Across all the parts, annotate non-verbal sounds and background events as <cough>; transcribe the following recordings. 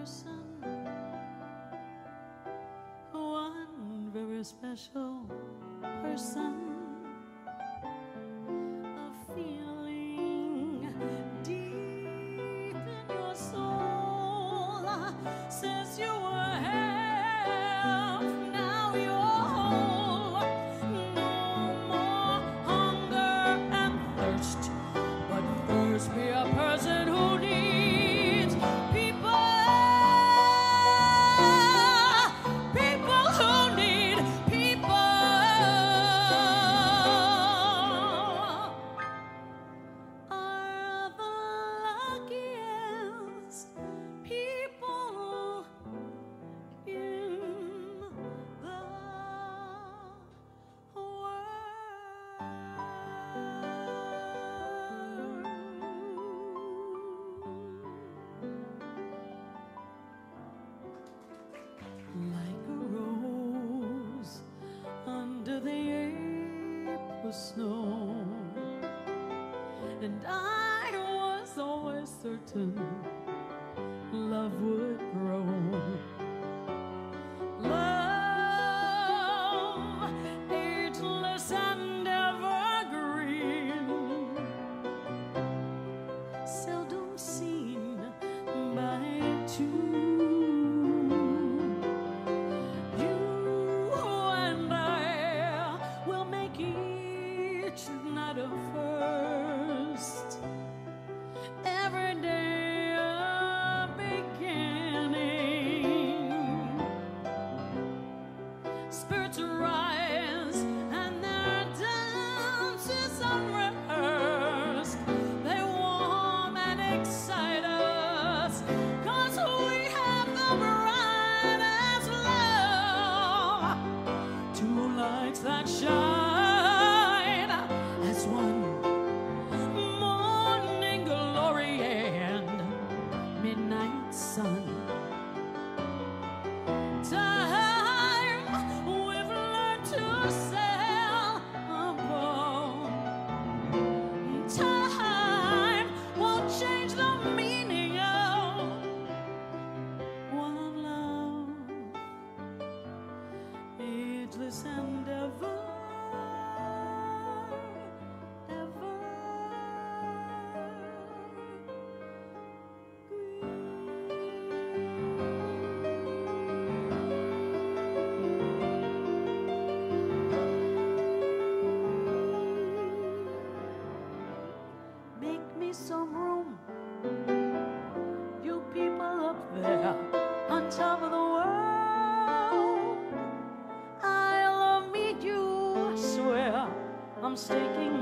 person, one very special person.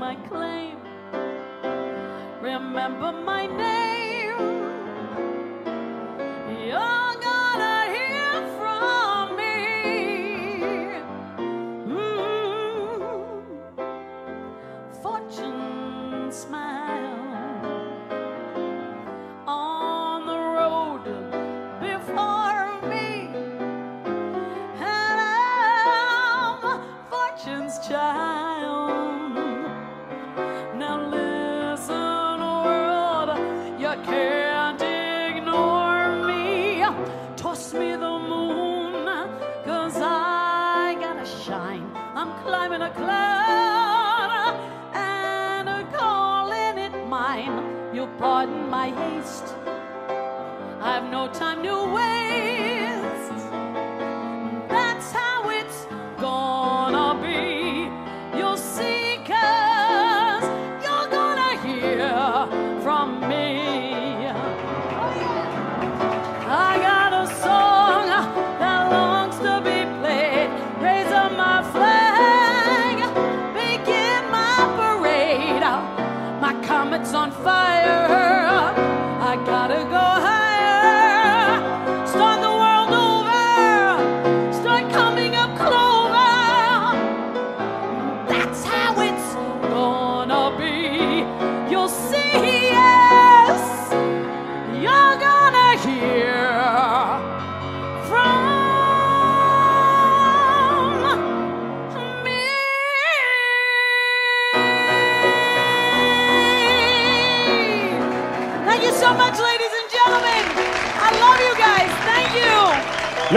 my claim. Remember my name.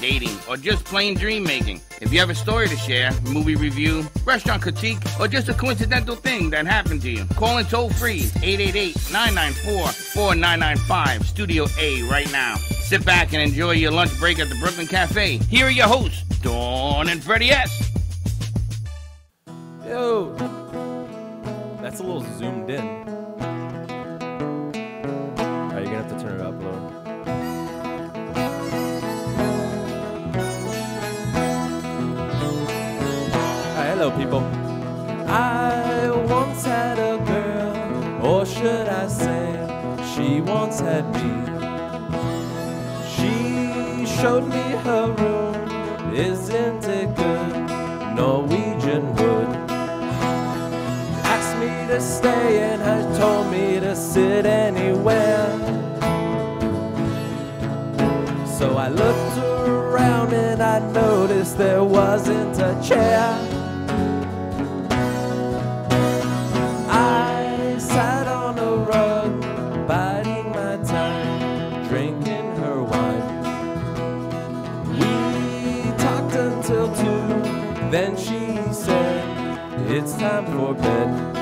dating, or just plain dream making. If you have a story to share, movie review, restaurant critique, or just a coincidental thing that happened to you, call in toll free 888-994-4995, Studio A right now. Sit back and enjoy your lunch break at the Brooklyn Cafe. Here are your hosts, Dawn and Freddie S. Yo, that's a little zoomed in. Hello, people. I once had a girl, or should I say, she once had me. She showed me her room, isn't it good? Norwegian wood asked me to stay and has told me to sit anywhere. So I looked around and I noticed there wasn't a chair. It's time for bed.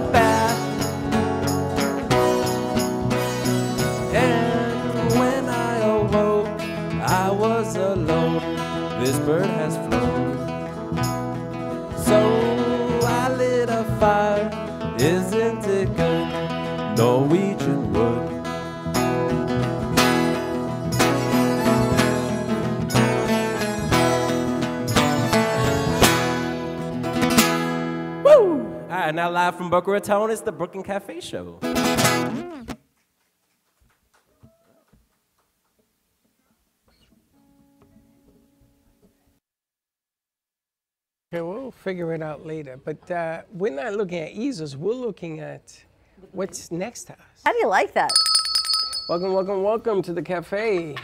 Bath. And when I awoke, I was alone. This bird now live from Boca Raton, it's the Brooklyn Cafe Show. Okay, we'll figure it out later. But uh, we're not looking at easels. We're looking at what's next to us. How do you like that? Welcome, welcome, welcome to the cafe.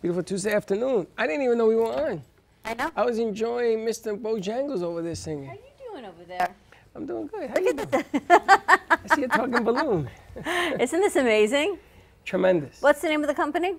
Beautiful Tuesday afternoon. I didn't even know we were on. I know. I was enjoying Mr. Bojangles over there How singing. are you doing over there? I'm doing good. How you doing? I see you talking <laughs> balloon. Isn't this amazing? Tremendous. What's the name of the company?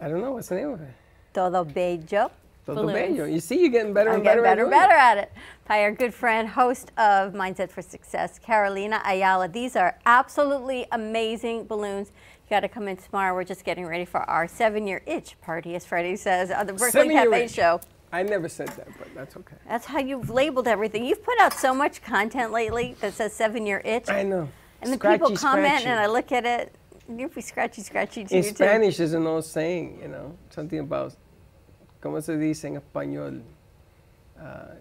I don't know what's the name of it. Todo Bello. Todo Balloons. Bello. You see, you're getting better I'm and getting better. better and better at it. By our good friend, host of Mindset for Success, Carolina Ayala. These are absolutely amazing balloons. You got to come in tomorrow. We're just getting ready for our seven-year itch party, as Freddie says, on the Brooklyn Cafe itch. Show. I never said that, but that's okay. That's how you've labeled everything. You've put out so much content lately that says seven-year itch. I know. And then people comment, scratchy. and I look at it. You'd be scratchy, scratchy to In too. Spanish, there's an old saying, you know, something about, ¿cómo se dice en español? Uh,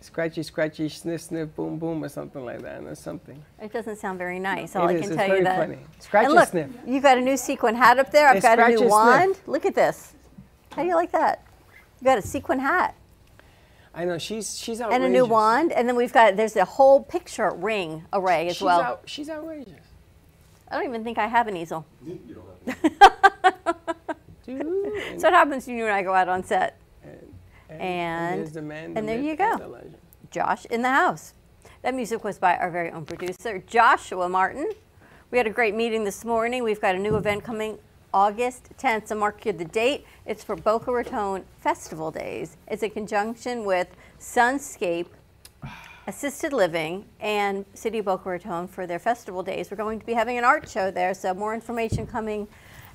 scratchy, scratchy, sniff, sniff, boom, boom, or something like that, or something. It doesn't sound very nice. All It I is. can It's tell very you that. funny. Scratchy, and look, sniff. you got a new sequin hat up there. I've It's got a new wand. sniff. Look at this. How do you like that? You got a sequin hat I know, she's, she's and a new wand, and then we've got there's a whole picture ring array as She's, well. out, she's outrageous. I don't even think I have an easel. Dude, and, <laughs> So what happens when you and I go out on set? and, and- there's the man, the and there myth, you go. the. Josh in the house. That music was by our very own producer, Joshua Martin. We had a great meeting this morning. We've got a new event coming August 10th, so mark you the date. It's for Boca Raton Festival Days. It's in conjunction with Sunscape Assisted Living and City of Boca Raton for their festival days. We're going to be having an art show there, so more information coming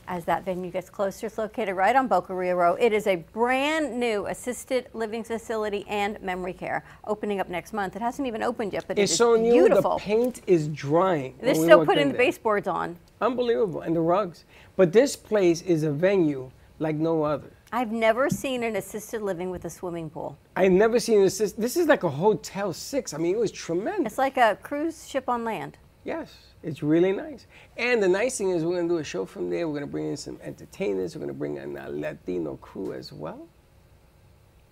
as that venue gets closer. It's located right on Boca Rio Road. It is a brand new assisted living facility and memory care opening up next month. It hasn't even opened yet, but It's it is so new. beautiful. The paint is drying. They're still putting the there. baseboards on. Unbelievable, and the rugs. But this place is a venue like no other. I've never seen an assisted living with a swimming pool. I've never seen this. This is like a Hotel Six. I mean, it was tremendous. It's like a cruise ship on land. Yes, it's really nice. And the nice thing is, we're going to do a show from there. We're going to bring in some entertainers. We're going to bring in a Latino crew as well.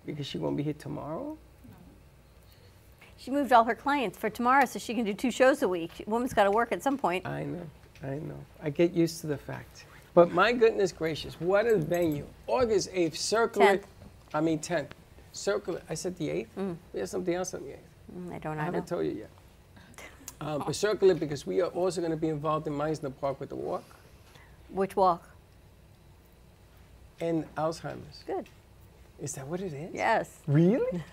Because she's going to be here tomorrow. She moved all her clients for tomorrow so she can do two shows a week. Woman's got to work at some point. I know, I know. I get used to the fact. But my goodness gracious, what a venue. August 8th, circle 10th. I mean 10th. Circle. I said the 8th? We have something else on the 8th. Mm, I don't know. I haven't told you yet. <laughs> Um, but circle it because we are also going to be involved in Mizner Park with the walk Which walk? and Alzheimer's. Good. Is that what it is? Yes. Really? <laughs>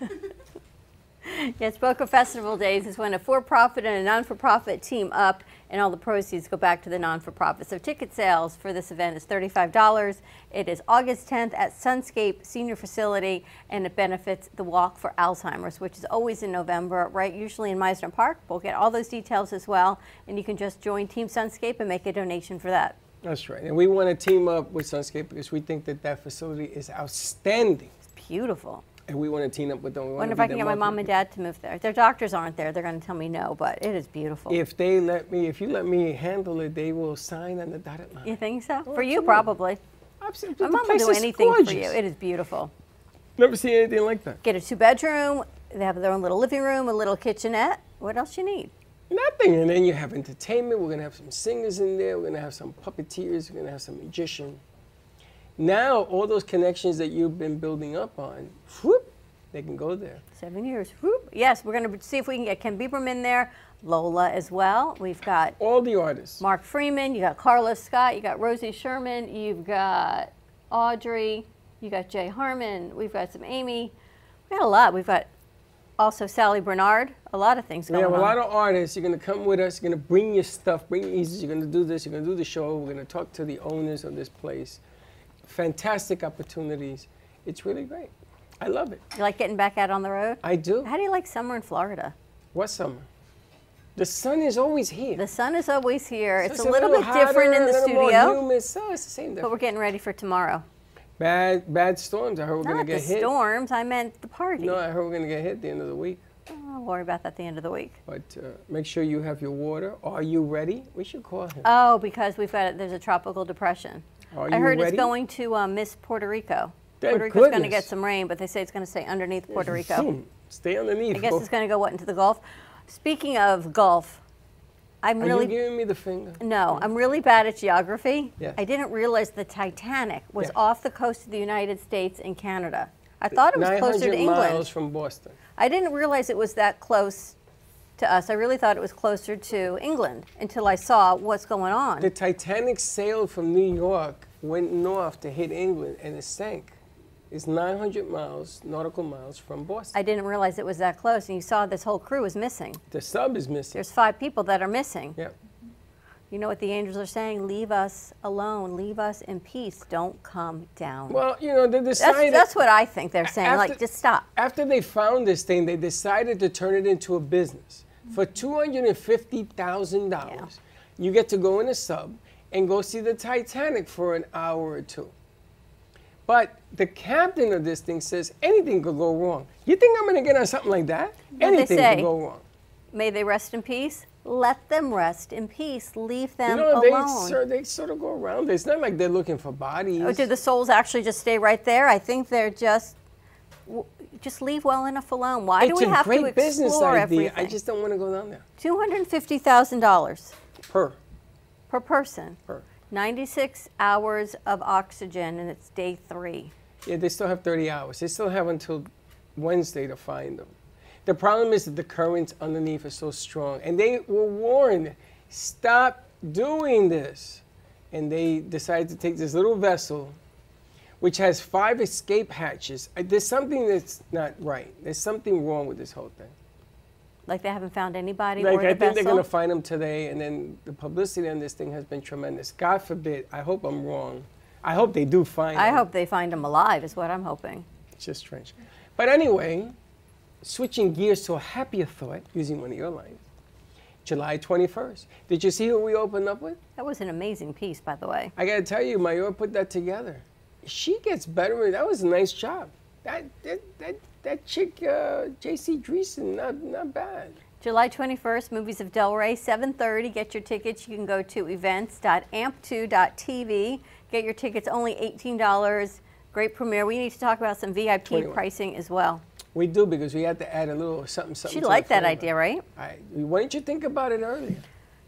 <laughs> Yes, Boca Festival Days is when a for-profit and a non-for-profit team up, and all the proceeds go back to the non-for-profit. So ticket sales for this event is $35. It is August 10th at Sunscape Senior Facility, and it benefits the Walk for Alzheimer's, which is always in November, right? Usually in Mizner Park. We'll get all those details as well, and you can just join Team Sunscape and make a donation for that. That's right. And we want to team up with Sunscape because we think that that facility is outstanding. It's beautiful. And we want to team up with them. We wonder if I can get my mom and dad to move there. Their doctors aren't there. They're going to tell me no, but it is beautiful. If they let me, if you let me handle it, they will sign on the dotted line. you think so? Oh, for you, probably. Absolutely. My The mom will do is anything for you. It is beautiful. Never seen anything like that. Get a two bedroom. They have their own little living room, a little kitchenette. What else you need? Nothing. And then you have entertainment. We're going to have some singers in there. We're going to have some puppeteers. We're going to have some magician. Now, all those connections that you've been building up on, whoop, they can go there. Seven years. Whoop. Yes, we're going to see if we can get Ken Bieberman there, Lola as well. We've got All the artists. Mark Freeman. You got Carlos Scott. You got Rosie Sherman. You've got Audrey. You got Jay Harmon. We've got some Amy. We got a lot. We've got also Sally Bernard. A lot of things going on. We have a on. lot of artists. You're going to come with us. You're going to bring your stuff, bring your easels. You're going to do this. You're going to do the show. We're going to talk to the owners of this place. Fantastic opportunities. It's really great. I love it. you like getting back out on the road? I do. How do you like summer in Florida? What summer? The sun is always here. The sun is always here. So It's a little, bit hotter, different in the little studio, humid. So it's the same but we're getting ready for tomorrow. Bad, bad storms. I heard we're going to get hit. Not the storms. I meant the party. No, I heard we're going to get hit at the end of the week. I'll worry about that at the end of the week. But uh, make sure you have your water. Are you ready? We should call him. Oh, because we've got there's a tropical depression. Are I heard ready? it's going to uh, miss Puerto Rico. Thank Puerto Rico's going to get some rain, but they say it's going to stay underneath Puerto Rico. Stay underneath. I guess it's going to go what into the Gulf. Speaking of Gulf, I'm Are really you giving me the finger? no, I'm really bad at geography. Yes. I didn't realize the Titanic was off the coast of the United States and Canada. I thought it was closer to England. miles from Boston. I didn't realize it was that close to us. I really thought it was closer to England until I saw what's going on. The Titanic sailed from New York, went north to hit England, and it sank. It's 900 miles, nautical miles from Boston. I didn't realize it was that close. And you saw this whole crew was missing. the sub is missing. There's five people that are missing. Yeah. You know what the angels are saying? Leave us alone. Leave us in peace. Don't come down. Well, you know, they that's, that's what I think they're saying. After- like, just stop. After they found this thing, they decided to turn it into a business. For $250,000, you get to go in a sub and go see the Titanic for an hour or two. But the captain of this thing says anything could go wrong. You think I'm going to get on something like that? they anything say? could go wrong. May they rest in peace. Let them rest in peace. Leave You them know, they, alone. sort they sort of go around. It's not like they're looking for bodies. Oh, did the souls actually just stay right there? I think they're just just leave well enough alone. Why it's do we a have great to business explore idea. everything? I just don't want to go down there. Two hundred fifty thousand dollars Per. per person. Per. Ninety-six hours of oxygen, and it's day three. Yeah, they still have 30 hours. They still have until Wednesday to find them. The problem is that the currents underneath are so strong. And they were warned, stop doing this. And they decided to take this little vessel, which has five escape hatches. Uh, There's something that's not right. There's something wrong with this whole thing. Like they haven't found anybody Like the I think they're going to find them today, and then the publicity on this thing has been tremendous. God forbid. I hope I'm wrong. I hope they do find I him. hope they find them alive. Is what I'm hoping. It's just strange. But anyway, switching gears to a happier thought using one of your lines. July 21st. Did you see who we opened up with? That was an amazing piece, by the way. I got to tell you, Mayor put that together. She gets better. That was a nice job. That that that, that chick, uh, J.C. Dreesen, not not bad. July 21st, Movies of Delray, 7:30. Get your tickets. You can go to events.amp2.tv. Get your tickets only $18. Great premiere. We need to talk about some VIP 21. pricing as well. We do because we had to add a little something something. She liked that idea, right? I, why didn't you think about it earlier?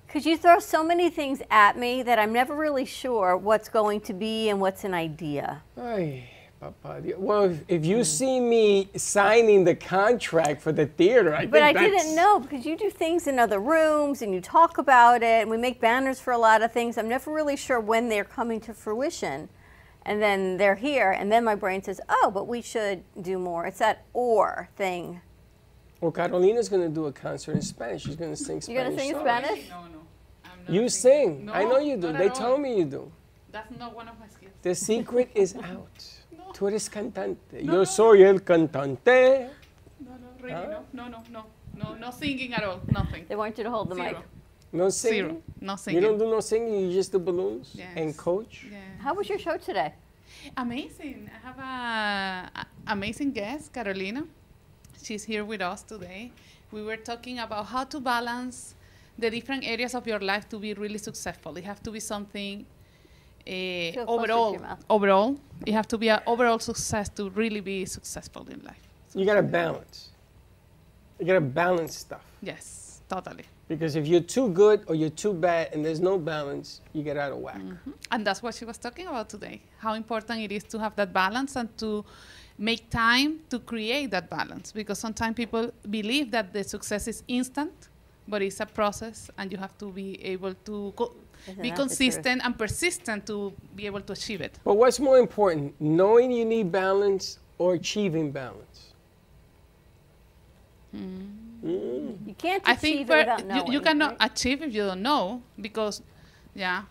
Because you throw so many things at me that I'm never really sure what's going to be and what's an idea. Ay, Papa. Well, if, if you see me signing the contract for the theater, I But I that's, didn't know because you do things in other rooms and you talk about it and we make banners for a lot of things. I'm never really sure when they're coming to fruition. And then they're here and then my brain says, "Oh, but we should do more." It's that or thing. Well, Carolina's going to do a concert in Spanish. She's going to sing Spanish. You're going to sing in songs. Spanish? No, no. I'm not You singing. sing. No, I know you do. They at told me you do. That's not one of my skills. The secret is <laughs> out. Tú eres cantante. No, Yo no. soy el cantante. No, no, really, Huh? no, no, no, no, no, no singing at all. Nothing. They want you to hold the mic. No singing. Zero. No You don't do no singing. You just do balloons and coach. Yeah. How was your show today? Amazing. I have a, a amazing guest, Carolina. She's here with us today. We were talking about how to balance the different areas of your life to be really successful. It have to be something uh, closer to your overall. Overall, it have to be an overall success to really be successful in life. You got to balance. You got to balance stuff. Yes, totally. Because if you're too good or you're too bad and there's no balance, you get out of whack. And that's what she was talking about today. How important it is to have that balance and to make time to create that balance. Because sometimes people believe that the success is instant, but it's a process, and you have to be able to co- be that the truth? consistent and persistent to be able to achieve it. But what's more important, knowing you need balance or achieving balance? Hmm. You can't I achieve think it per- without you, knowing. you cannot right? achieve if you don't know, because, yeah,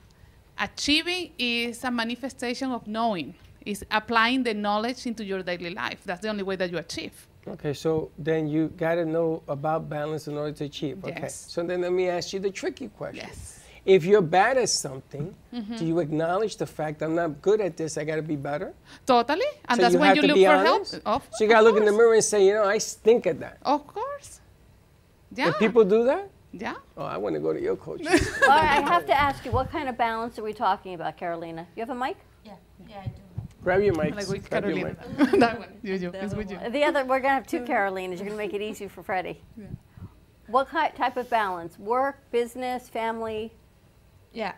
achieving is a manifestation of knowing. Is applying the knowledge into your daily life. That's the only way that you achieve. Okay, so then you got to know about balance in order to achieve. Okay, Yes. so then let me ask you the tricky question. Yes. If you're bad at something, Mm-hmm. do you acknowledge the fact I'm not good at this? I got to be better. Totally. And so that's you when you look for honest. help. Of, so you got to look in the mirror and say, you know, I stink at that. Of course. Yeah. If people do that, yeah. oh, I want to go to your coach. <laughs> Well, I have to ask you, what kind of balance are we talking about, Carolina? You have a mic? Yeah, yeah, I do. Grab your mic. Like with Grab your Carolina. mic. <laughs> that one. You, you. It's with you. The other, we're gonna have two Carolinas. You're gonna make it easy for Freddie. What ki- type of balance? Work, business, family? Yeah,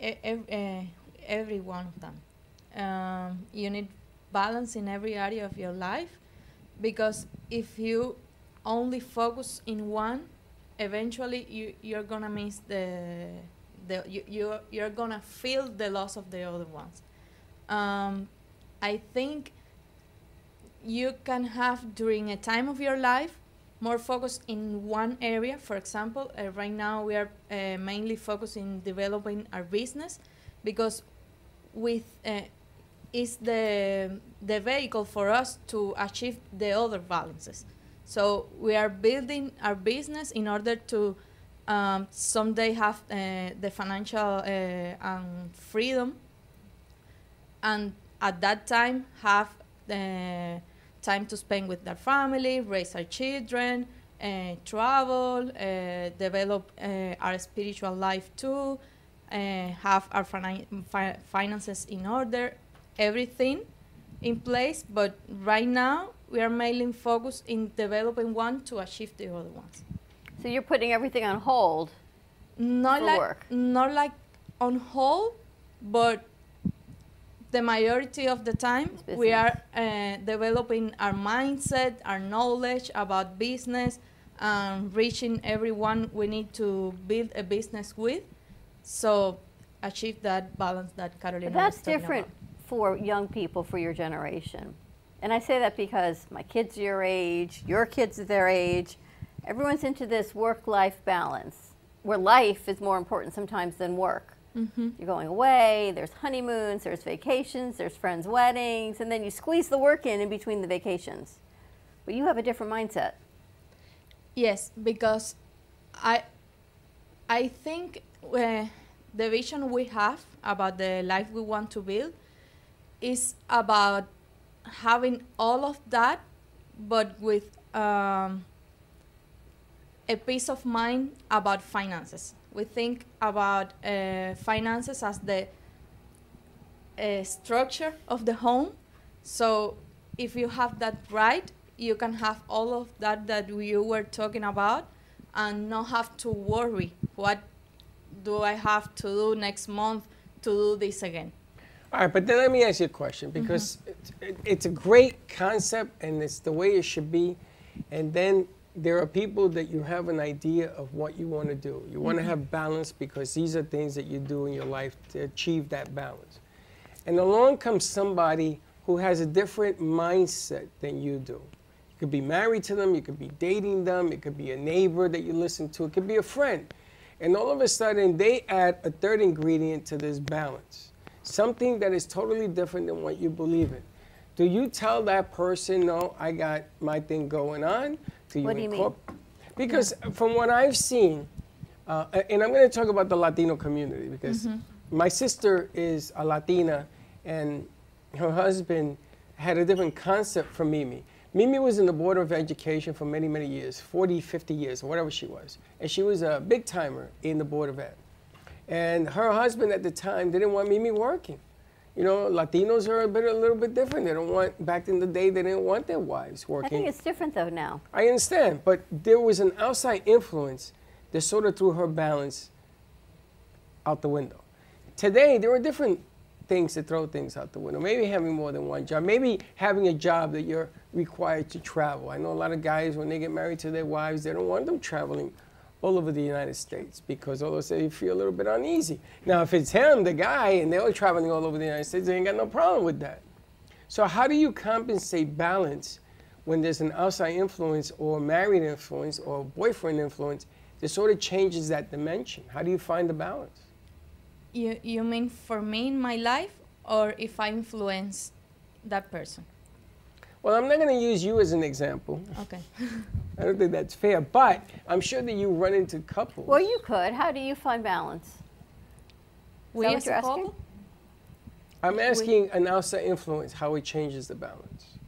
e- ev- uh, every one of them. Um, you need balance in every area of your life because if you only focus in one, eventually you you're gonna miss the the you you you're gonna feel the loss of the other ones. Um, I think you can have during a time of your life more focus in one area. For example, uh, right now we are uh, mainly focused in developing our business because with uh, is the the vehicle for us to achieve the other balances. So we are building our business in order to um, someday have uh, the financial and freedom, and at that time have the time to spend with their family, raise our children, uh, travel, uh, develop uh, our spiritual life too, uh, have our fini- fi- finances in order, everything in place. But right now, we are mainly focused in developing one to achieve the other ones. So you're putting everything on hold. Not like work. not like on hold, but the majority of the time It's we are uh, developing our mindset, our knowledge about business, and reaching everyone we need to build a business with. So achieve that balance that Carolina. But that's different about. for young people, for your generation. And I say that because my kids are your age, your kids are their age, everyone's into this work-life balance, where life is more important sometimes than work. You're going away. There's honeymoons. There's vacations. There's friends' weddings, and then you squeeze the work in in between the vacations. But you have a different mindset. Yes, because I I think uh, the vision we have about the life we want to build is about having all of that, but with um, a peace of mind about finances. We think about uh, finances as the uh, structure of the home. So if you have that right, you can have all of that that you were talking about and not have to worry what do I have to do next month to do this again. All right, but then let me ask you a question because it's, it, it's a great concept and it's the way it should be. And then there are people that you have an idea of what you want to do. You want to mm-hmm. have balance because these are things that you do in your life to achieve that balance. And along comes somebody who has a different mindset than you do. You could be married to them, you could be dating them, it could be a neighbor that you listen to, it could be a friend. And all of a sudden, they add a third ingredient to this balance something that is totally different than what you believe in. Do you tell that person, no, I got my thing going on? Do What do you mean? Because from what I've seen, uh, and I'm going to talk about the Latino community because my sister is a Latina and her husband had a different concept from Mimi. Mimi was in the Board of Education for many, many years 40, 50 years, or whatever she was. And she was a big timer in the Board of Ed. And her husband at the time didn't want Mimi working. You know, Latinos are a bit a little bit different. They don't want back in the day they didn't want their wives working. I think it's different though now. I understand, but there was an outside influence that sort of threw her balance out the window. Today, there are different things that throw things out the window. Maybe having more than one job. Maybe having a job that you're required to travel. I know a lot of guys, when they get married to their wives, they don't want them traveling all over the United States because all of a sudden you feel a little bit uneasy. Now, if it's him, the guy, and they're traveling all over the United States, they ain't got no problem with that. So, how do you compensate balance when there's an outside influence or married influence or boyfriend influence that sort of changes that dimension? How do you find the balance? You, you mean for me in my life or if I influence that person? Well, I'm not going to use you as an example. Okay. <laughs> I don't think that's fair, but I'm sure that you run into couples. Well, you could. How do you find balance? we what as you're asking? I'm asking an outside influence how it changes the balance.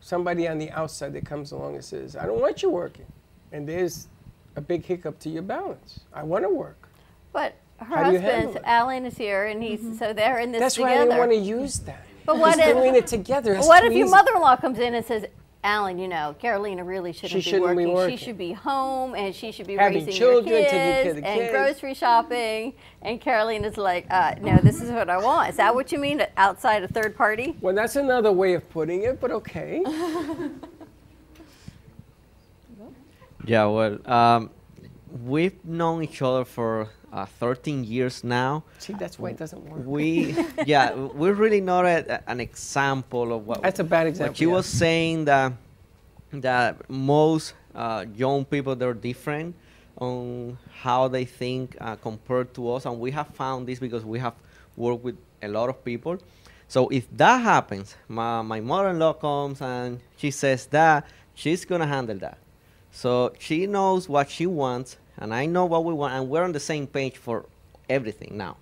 Somebody on the outside that comes along and says, I don't want you working. And there's a big hiccup to your balance. I want to work. But her How do you handle husband. Alan, is here, and he's so they're in this That's why I didn't want to use that. But what Just if- doing it together? That's what if your easy. mother-in-law comes in and says, Alan, you know, Carolina really shouldn't, be, shouldn't be working. working. She should be home and she should be Having raising children, your taking care kids of the and kids." grocery shopping. And Carolina's like, uh, no, this is what I want. Is that what you mean? Outside a third party? Well, that's another way of putting it, but okay. <laughs> Yeah, well, um, we've known each other for uh, 13 years now. See, that's why it doesn't work. We, yeah, we're really not a, an example of what. That's a bad example, What she yeah. was saying that that most uh, young people they're different on how they think uh, compared to us, and we have found this because we have worked with a lot of people. So if that happens, my, my mother-in-law comes and she says that she's gonna handle that. So she knows what she wants, and I know what we want, and we're on the same page for everything now.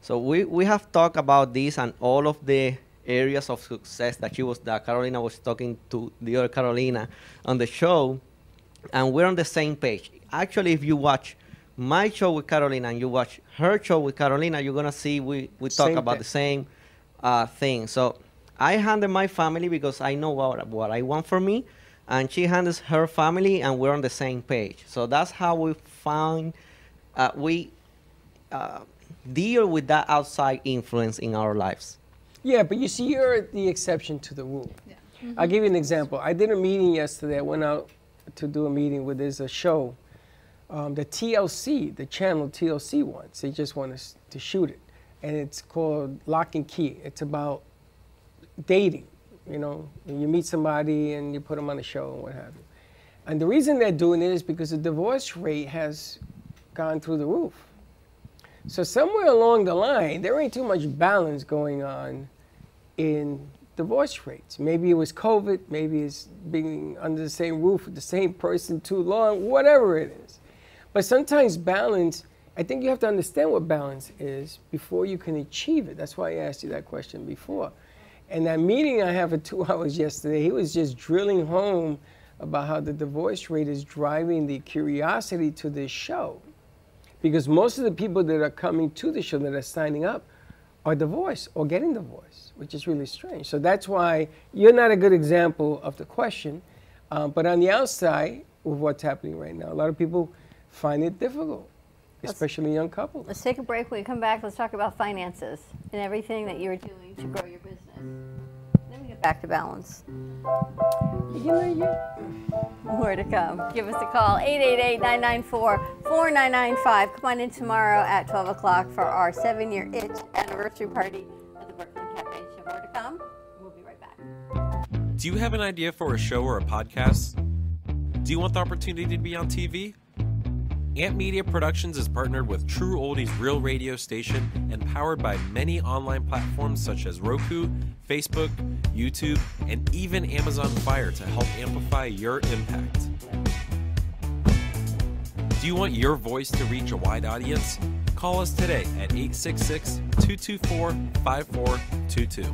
So we, we have talked about this and all of the areas of success that she was that Carolina was talking to the other Carolina on the show, and we're on the same page. Actually, if you watch my show with Carolina and you watch her show with Carolina, you're gonna see we, we talk Same about thing. the same uh, thing. So I handle my family because I know what, what I want for me, and she handles her family, and we're on the same page. So that's how we found uh, we uh, deal with that outside influence in our lives. Yeah, but you see, you're the exception to the rule. I'll give you an example. I did a meeting yesterday. I went out to do a meeting with there's a show. Um, the TLC, the channel TLC wants. They just want us to shoot it. And it's called Lock and Key. It's about dating. You know, you meet somebody and you put them on a show and what have you. And the reason they're doing it is because the divorce rate has gone through the roof. So somewhere along the line, there ain't too much balance going on in divorce rates. Maybe it was COVID, maybe it's being under the same roof with the same person too long, whatever it is. But sometimes balance, I think you have to understand what balance is before you can achieve it. That's why I asked you that question before. And that meeting I had for two <laughs> hours yesterday, he was just drilling home about how the divorce rate is driving the curiosity to this show. Because most of the people that are coming to the show that are signing up are divorced or getting divorced, which is really strange. So that's why you're not a good example of the question. Um, but on the outside, with what's happening right now, a lot of people find it difficult, especially young couples. Let's take a break. When we come back, let's talk about finances and everything that you're doing to grow your business. Then we get back to balance. More to come. Give us a call, 888-994-4995. Come on in tomorrow at 12 o'clock for our seven-year itch anniversary party at the Brooklyn Cafe Show. More to come. We'll be right back. Do you have an idea for a show or a podcast? Do you want the opportunity to be on TV? Amp Media Productions is partnered with True Oldies Real Radio Station and powered by many online platforms such as Roku, Facebook, YouTube, and even Amazon Fire to help amplify your impact. Do you want your voice to reach a wide audience? Call us today at 866 224 5422.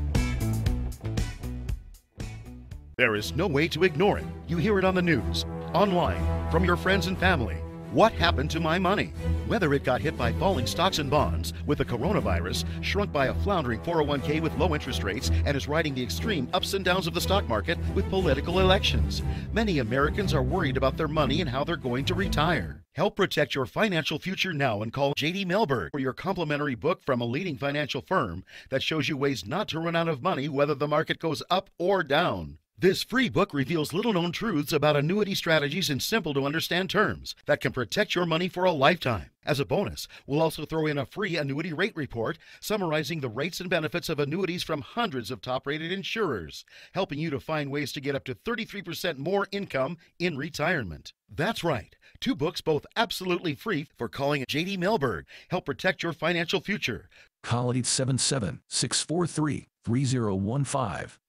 There is no way to ignore it. You hear it on the news, online, from your friends and family. What happened to my money? Whether it got hit by falling stocks and bonds, with the coronavirus, shrunk by a floundering 401k with low interest rates, and is riding the extreme ups and downs of the stock market with political elections. Many Americans are worried about their money and how they're going to retire. Help protect your financial future now and call JD Melberg for your complimentary book from a leading financial firm that shows you ways not to run out of money whether the market goes up or down. This free book reveals little known truths about annuity strategies in simple to understand terms that can protect your money for a lifetime. As a bonus, we'll also throw in a free annuity rate report summarizing the rates and benefits of annuities from hundreds of top rated insurers, helping you to find ways to get up to 33% more income in retirement. That's right. Two books, both absolutely free for calling JD Melberg. Help protect your financial future. Call 877 643 3015.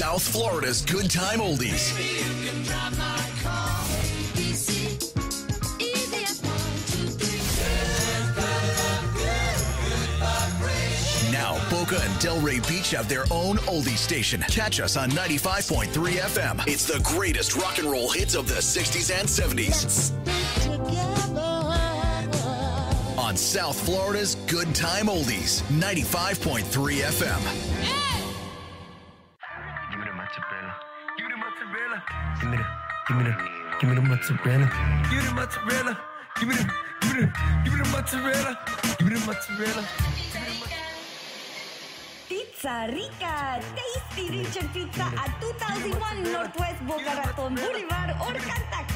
South Florida's Good Time Oldies. Now, Boca and Delray Beach have their own oldie station. Catch us on 95.3 FM. It's the greatest rock and roll hits of the 60s and 70s. On South Florida's Good Time Oldies, 95.3 FM. Give me the, mozzarella. give me the, give me the give me the mozzarella. Give me the mozzarella. Give me the, give me the, give me the mozzarella. Give me the mozzarella. Pizza Rica, tasty Richard Pizza at 2001 Northwest Boca Raton Boulevard or contact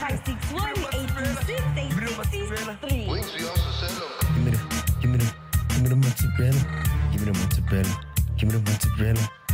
561-826-8663. Give me the, give me the, give me the mozzarella. Give me the mozzarella. Give me the mozzarella.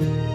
I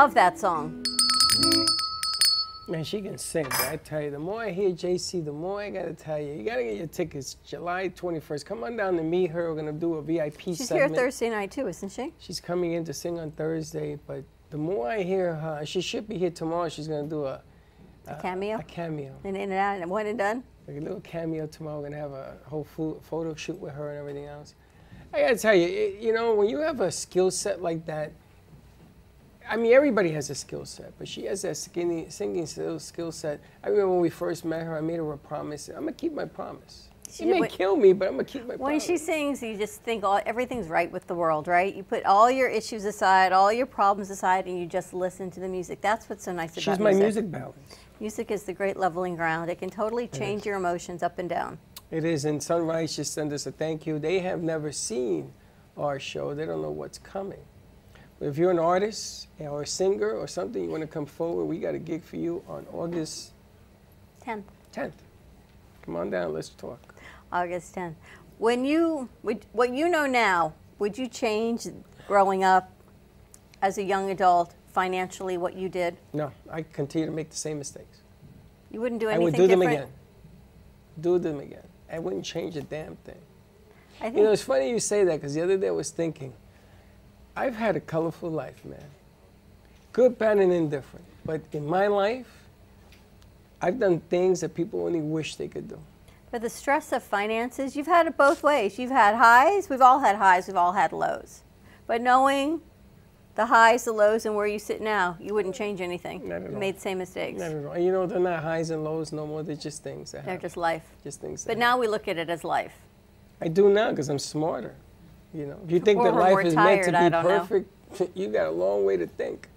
love that song. Man, she can sing. But I tell you, the more I hear JC, the more I gotta tell you, you gotta get your tickets. July 21st. Come on down to meet her. We're gonna do a VIP She's segment. here Thursday night too, isn't she? She's coming in to sing on Thursday, but the more I hear her, she should be here tomorrow. She's gonna do a, A cameo? A cameo. And in and out and one and done. Like a little cameo tomorrow. We're gonna have a whole photo shoot with her and everything else. I gotta tell you, it, you know, when you have a skill set like that, I mean, everybody has a skill set, but she has that skinny, singing skill, set. I remember when we first met her, I made her a promise. I'm gonna keep my promise. She may what- kill me, but I'm gonna keep my promise. When promise. she sings, you just think all, everything's right with the world, right? You put all your issues aside, all your problems aside, and you just listen to the music. That's what's so nice about She's my music. music balance. Music is the great leveling ground. It can totally change your emotions up and down. It is, and Sunrise just sent us a thank you. They have never seen our show. They don't know what's coming. If you're an artist or a singer or something, you want to come forward, we got a gig for you on August 10th. 10th. Come on down, let's talk. August 10th. When you, would, what you know now, would you change growing up as a young adult financially what you did? No, I continue to make the same mistakes. You wouldn't do anything I would do them again. Do them again. I wouldn't change a damn thing. I think You know, it's funny you say that because the other day I was thinking, I've had a colorful life, man. Good, bad, and indifferent. But in my life, I've done things that people only wish they could do. But the stress of finances, you've had it both ways. You've had highs, we've all had highs, we've all had lows. But knowing the highs, the lows, and where you sit now, you wouldn't change anything. Not at You all. made the same mistakes. Not at all. You know, they're not highs and lows no more. They're just things that They're happen. just life. Just things that But now we look at it as life. I do now because I'm smarter. You know, if you think Or that life more is meant to be don't know. perfect, <laughs> you got a long way to think.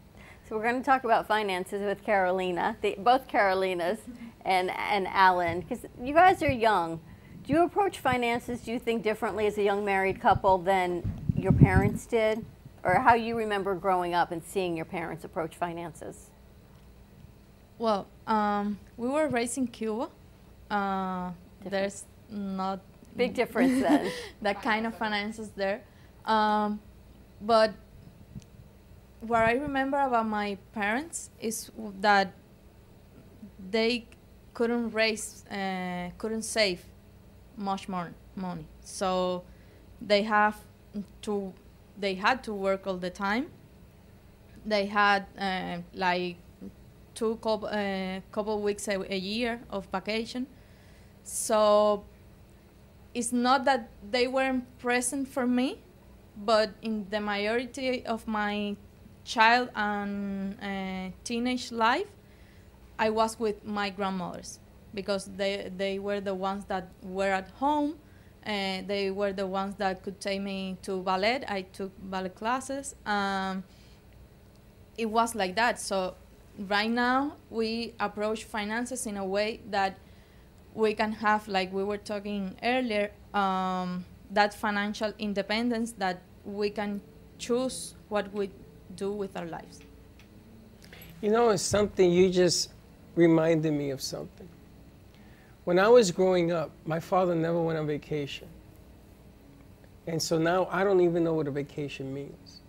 So we're going to talk about finances with Carolina, the, both Carolinas and, and Alan, because you guys are young. Do you approach finances, do you think differently as a young married couple than your parents did? Or how you remember growing up and seeing your parents approach finances? Well, um, we were raised in Cuba. Uh, there's not Big difference then. <laughs> that kind of finances there. Um, but what I remember about my parents is that they couldn't raise, uh, couldn't save much more money. So they have to, they had to work all the time. They had uh, like two couple, uh, couple weeks a, a year of vacation. So it's not that they weren't present for me, but in the majority of my child and uh, teenage life, I was with my grandmothers because they they were the ones that were at home. and they were the ones that could take me to ballet. I took ballet classes. Um, it was like that. So right now we approach finances in a way that we can have, like we were talking earlier, um, that financial independence that we can choose what we do with our lives. You know, it's something you just reminded me of something. When I was growing up, my father never went on vacation. And so now I don't even know what a vacation means.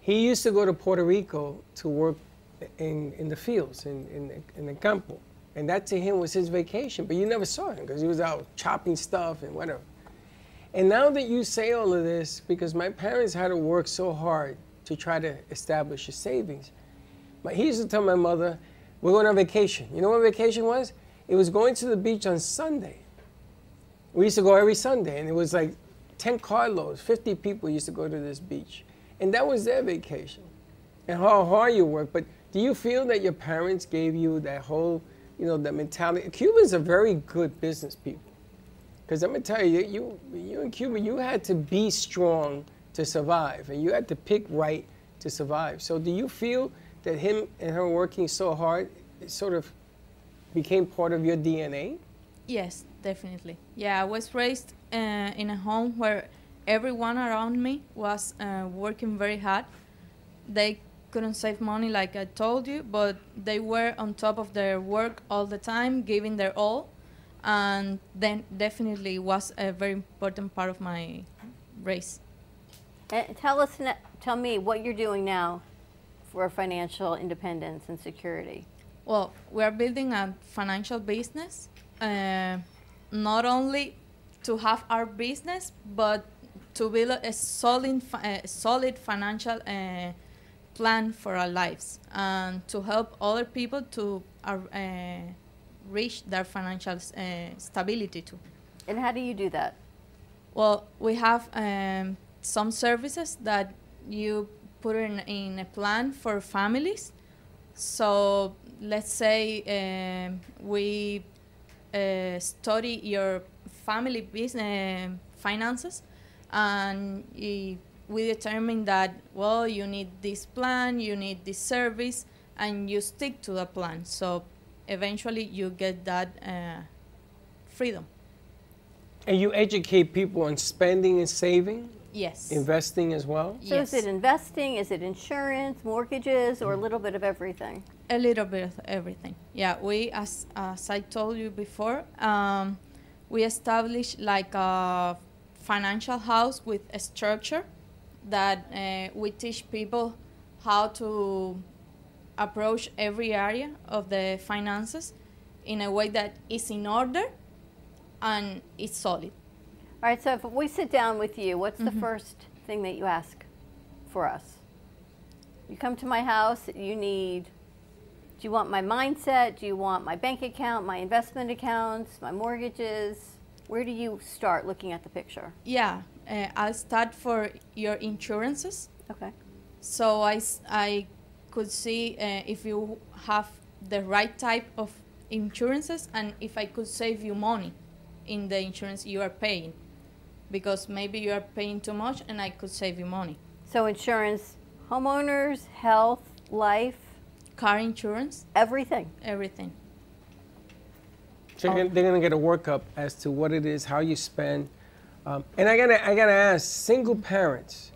He used to go to Puerto Rico to work in, in the fields, in, in, in the campo. And that to him was his vacation, but you never saw him because he was out chopping stuff and whatever. And now that you say all of this, because my parents had to work so hard to try to establish a savings, but he used to tell my mother, we're going on vacation. You know what vacation was? It was going to the beach on Sunday. We used to go every Sunday, and it was like 10 carloads, 50 people used to go to this beach. And that was their vacation. And how hard you work. But do you feel that your parents gave you that whole, you know, that mentality? Cubans are very good business people. Because I'm going to tell you, you, you in Cuba, you had to be strong to survive, and you had to pick right to survive. So do you feel that him and her working so hard sort of became part of your DNA? Yes, definitely. Yeah, I was raised uh, in a home where everyone around me was uh, working very hard. They couldn't save money, like I told you, but they were on top of their work all the time, giving their all, and then definitely was a very important part of my race. And tell us, tell me what you're doing now for financial independence and security. Well, we are building a financial business, uh, not only to have our business, but to build a solid, solid financial uh, plan for our lives and to help other people to uh, uh, reach their financial uh, stability too. And how do you do that? Well, we have um, some services that you put in, in a plan for families. So let's say um, we uh, study your family business finances, and we determine that well you need this plan, you need this service, and you stick to the plan. So eventually you get that uh, freedom. And you educate people on spending and saving, Yes. investing as well? So is it investing? Is it insurance, mortgages, or a little bit of everything? A little bit of everything. Yeah, we, as, as I told you before, um, we established like a financial house with a structure that uh, we teach people how to approach every area of the finances in a way that is in order and is solid. All right, so if we sit down with you, what's the Mhm. first thing that you ask for us? You come to my house, you need, do you want my mindset? Do you want my bank account, my investment accounts, my mortgages? Where do you start looking at the picture? Yeah, uh, I'll start for your insurances. Okay. So I, I could see uh, if you have the right type of insurances and if I could save you money in the insurance you are paying. Because maybe you are paying too much and I could save you money. So insurance, homeowners, health, life, car insurance, everything. Everything. So they're they're going to get a workup as to what it is, how you spend. Um, and I gotta, I gotta ask, single parents,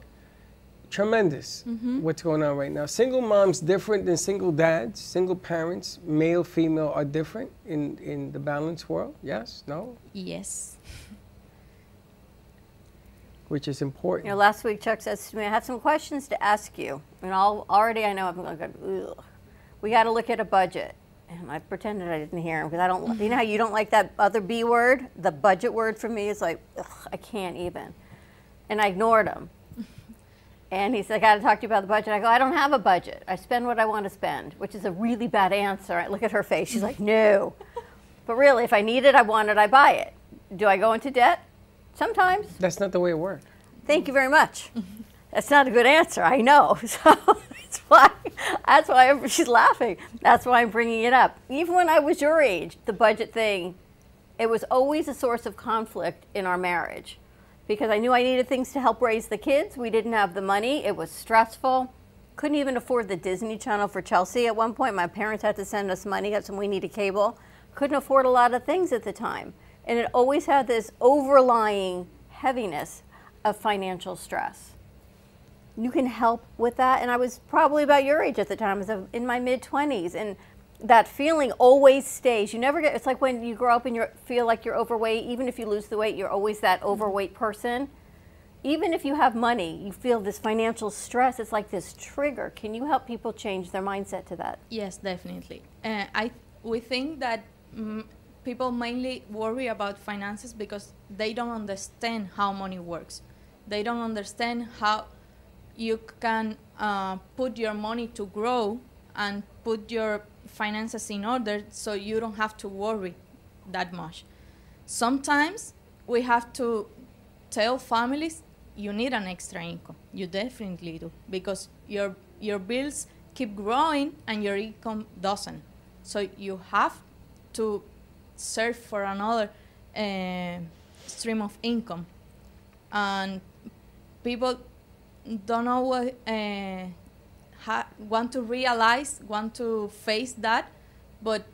tremendous Mhm. what's going on right now. Single moms different than single dads. Single parents, male, female, are different in, in the balanced world. Yes, no, Yes. which is important. You important. know, last week Chuck says to me, I have some questions to ask you. And all, already I know I'm going to go, we got to look at a budget. And I pretended I didn't hear him because I don't, you know how you don't like that other B word? The budget word for me is like, ugh, I can't even. And I ignored him. And he said, I got to talk to you about the budget. I go, I don't have a budget. I spend what I want to spend, which is a really bad answer. I look at her face. She's like, no. But really, if I need it, I want it, I buy it. Do I go into debt? Sometimes. That's not the way it works. Thank you very much. That's not a good answer. I know. <laughs> So why. That's why I'm- <laughs> she's laughing. That's why I'm bringing it up. Even when I was your age, the budget thing, it was always a source of conflict in our marriage, because I knew I needed things to help raise the kids. We didn't have the money. It was stressful. Couldn't even afford the Disney Channel for Chelsea at one point. My parents had to send us money because we needed cable. Couldn't afford a lot of things at the time. And it always had this overlying heaviness of financial stress. You can help with that. And I was probably about your age at the time, I was in my mid 20s. And that feeling always stays. You never get, it's like when you grow up and you feel like you're overweight, even if you lose the weight, you're always that overweight person. Even if you have money, you feel this financial stress. It's like this trigger. Can you help people change their mindset to that? Yes, definitely. Uh, I we think that mm, people mainly worry about finances because they don't understand how money works. They don't understand how you can uh, put your money to grow and put your finances in order so you don't have to worry that much. Sometimes we have to tell families you need an extra income. You definitely do because your your bills keep growing and your income doesn't. So you have to search for another uh, stream of income, and people don't know what uh, ha- want to realize, want to face that, but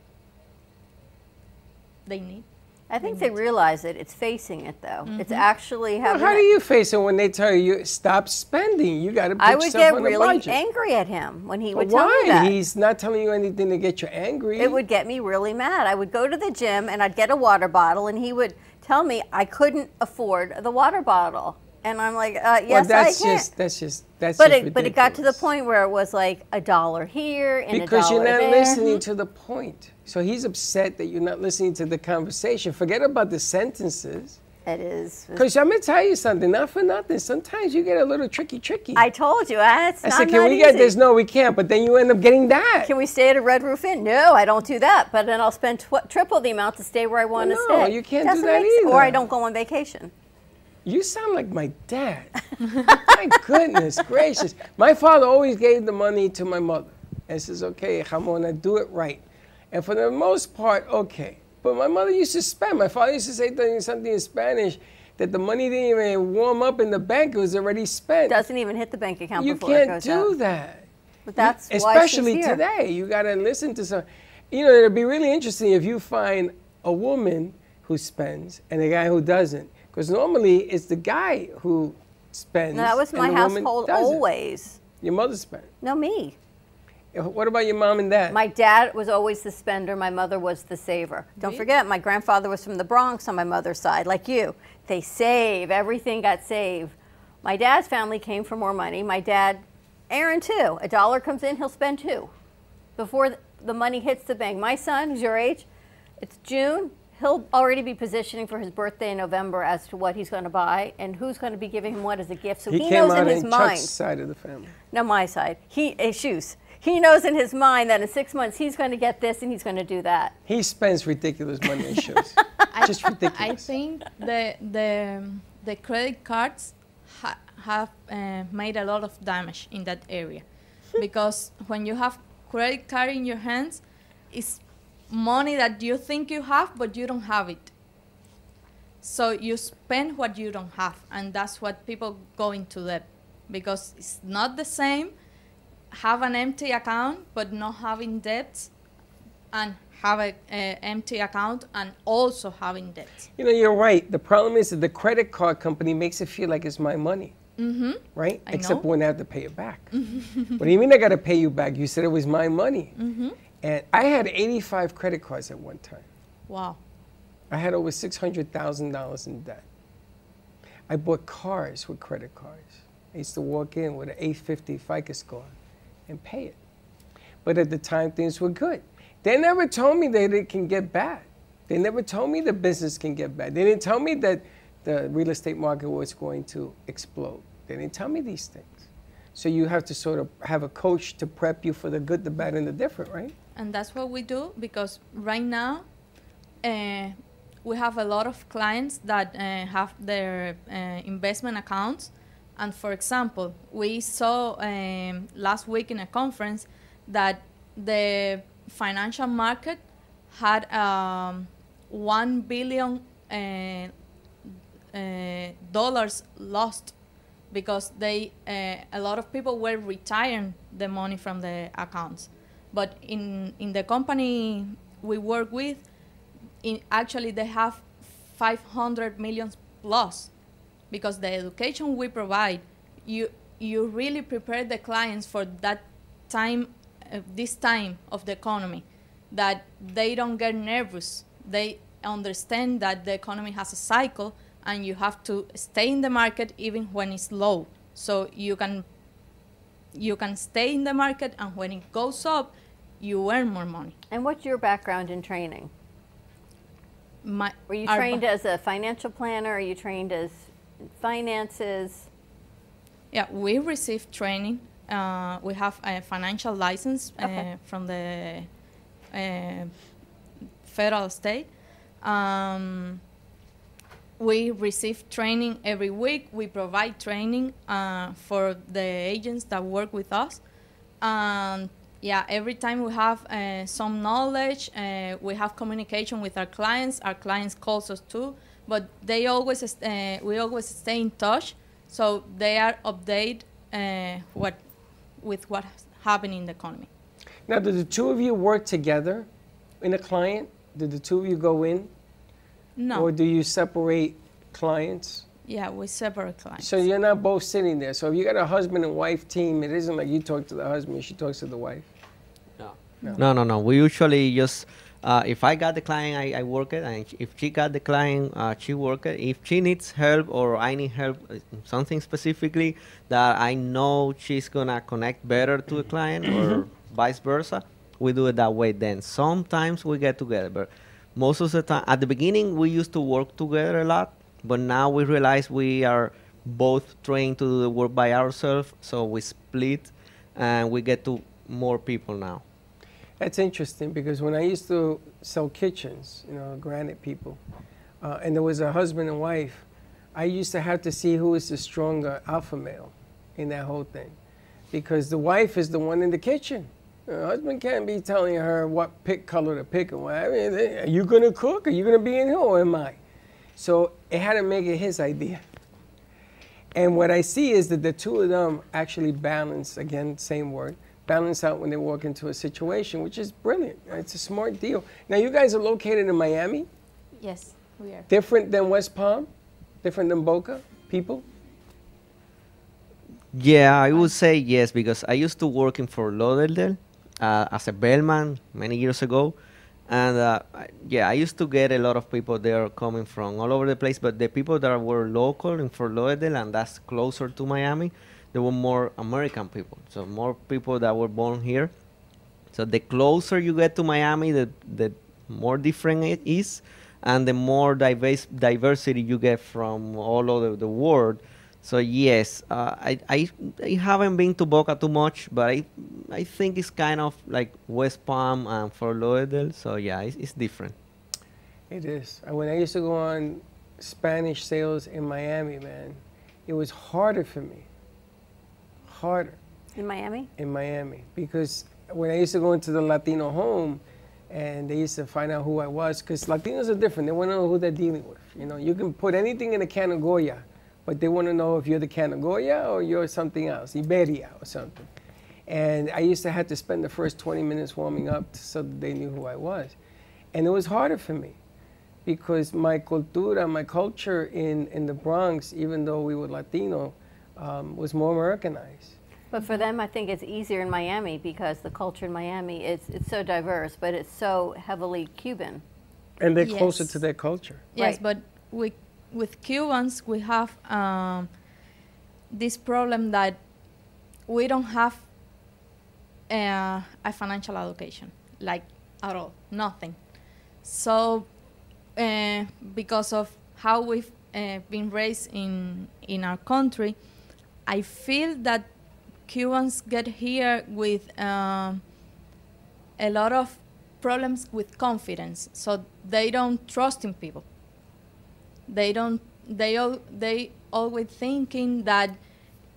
they need. I think they realize it. It's facing it though. It's Mhm. actually Well, how do you face it when they tell you you stop spending? You got to put I would get really angry at him when he But would tell why? me that. He's not telling you anything to get you angry. It would get me really mad. I would go to the gym and I'd get a water bottle, and he would tell me I couldn't afford the water bottle, and I'm like, uh, yes, well, that's I can. just that's just that's but just it but it got to the point where it was like a dollar here and because you're not there. listening to the point. So he's upset that you're not listening to the conversation. Forget about the sentences. It is. Because I'm gonna tell you something. Not for nothing. Sometimes you get a little tricky, tricky. I told you, it's I not, said, can we get this? No, we can't. But then you end up getting that. Can we stay at a Red Roof Inn? No, I don't do that. But then I'll spend tw- triple the amount to stay where I want to no, stay. you can't do Doesn't that make s- Or I don't go on vacation. You sound like my dad. <laughs> my goodness gracious. My father always gave the money to my mother and says, okay, Ramona, do it right. And for the most part, okay. But my mother used to spend. My father used to say something in Spanish that the money didn't even warm up in the bank. It was already spent. Doesn't even hit the bank account you before it can't do out. that. But that's why she's especially here. today. You got to listen to some. You know, it'd be really interesting if you find a woman who spends and a guy who doesn't, because normally it's the guy who spends. No, that was my household always. Your mother spent. No, me. What about your mom and dad? My dad was always the spender. My mother was the saver. Don't Really? forget, my grandfather was from the Bronx on my mother's side, like you. They save. Everything got saved. My dad's family came for more money. My dad, Aaron too. A dollar comes in, he'll spend two before the money hits the bank. My son, who's your age, it's June. He'll already be positioning for his birthday in November as to what he's going to buy and who's going to be giving him what as a gift. So he he, came knows out in his mind. Chuck's side of the family. No, my side. He uh, shoes. He knows in his mind that in six months he's going to get this and he's going to do that. He spends ridiculous money on shoes. <laughs> Just ridiculous. I think the the the credit cards ha- have uh, made a lot of damage in that area, <laughs> because when you have credit card in your hands, it's money that you think you have but you don't have it. So you spend what you don't have, and that's what people go into debt, because it's not the same have an empty account but not having debts and have an empty account and also having debts. You know, you're right. The problem is that the credit card company makes it feel like it's my money. Mm-hmm. right? I Except know. when I have to pay it back. <laughs> what do you mean I got to pay you back? You said it was my money. Mm-hmm. And I had 85 credit cards at one time. Wow. I had over $600,000 in debt. I bought cars with credit cards. I used to walk in with an 850 FICO score and pay it. But at the time, things were good. They never told me that it can get bad. They never told me the business can get bad. They didn't tell me that the real estate market was going to explode. They didn't tell me these things. So you have to sort of have a coach to prep you for the good, the bad, and the different, right? And that's what we do because right now uh, we have a lot of clients that uh, have their uh, investment accounts. And for example we saw um, last week in a conference that the financial market had um, 1 billion dollars lost because they a lot of people were retiring the money from the accounts but in in the company we work with in actually they have 500 million plus. Because the education we provide you you really prepare the clients for that time uh, this time of the economy that they don't get nervous. They understand that the economy has a cycle and you have to stay in the market even when it's low. So you can you can stay in the market and when it goes up you earn more money And what's your background in training? My, Were you trained as a financial planner? Are you trained as finances? Yeah, we received training. Uh, we have a financial license Okay. uh, from the uh, federal state. Um, we receive training every week. We provide training uh, for the agents that work with us. And yeah, every time we have uh, some knowledge, uh, we have communication with our clients. Our clients calls us too, but they always uh, we always stay in touch, so they are update uh, what with what's happening in the economy. Now, do the two of you work together in a client? Do the two of you go in? No. Or do you separate clients? Yeah, we separate clients. So you're not both sitting there. So if you got a husband and wife team, it isn't like you talk to the husband, she talks to the wife. No, no, no. We usually just, uh, if I got the client, I, I work it, and if she got the client, uh, she work it. If she needs help or I need help, uh, something specifically that I know she's gonna connect better to a client or vice versa, we do it that way. Then sometimes we get together, but most of the time, at the beginning, we used to work together a lot, but now we realize we are both trained to do the work by ourselves, so we split, and we get to more people now. That's interesting because when I used to sell kitchens, you know, granite people, uh, and there was a husband and wife, I used to have to see who is the stronger alpha male in that whole thing. Because the wife is the one in the kitchen. Husband can't be telling her what pick color to pick and what. I mean, are you going to cook? Are you going to be in here or am I? So it had to make it his idea. And what I see is that the two of them actually balance, again, same word, balance out when they walk into a situation, which is brilliant. It's a smart deal. Now, you guys are located in Miami, Yes, we are. different than West Palm, different than Boca, people. Yeah, I would say yes because I used to work in Fort Lauderdale uh, as a bellman many years ago, and uh, yeah, I used to get a lot of people there coming from all over the place. But the people that were local in Fort Lauderdale and that's closer to Miami, they were more American people, so more people that were born here. So the closer you get to Miami, the the more different it is, and the more diverse diversity you get from all over the world. So yes, uh, I, I I haven't been to Boca too much, but I I think it's kind of like West Palm and Fort Lauderdale. So yeah, it's, it's different. It is. When I used to go on Spanish sales in Miami, man, it was harder for me. Harder. In Miami? In Miami. Because when I used to go into the Latino home and they used to find out who I was, because Latinos are different. They want to know who they're dealing with. You know, you can put anything in a can of Goya, but they want to know if you're the can of Goya or you're something else, Iberia or something. And I used to have to spend the first 20 minutes warming up so that they knew who I was. And it was harder for me because my cultura, my culture in, in the Bronx, even though we were Latino, um, was more Americanized. But for them, I think it's easier in Miami because the culture in Miami is it's so diverse, but it's so heavily Cuban. And they're closer to their culture. Yes, Right. but with with Cubans we have um, this problem that we don't have uh, a financial education, like at all, nothing. So, uh, because of how we've uh, been raised in in our country, I feel that Cubans get here with um, a lot of problems with confidence. So they don't trust in people. They don't. They all. They always thinking that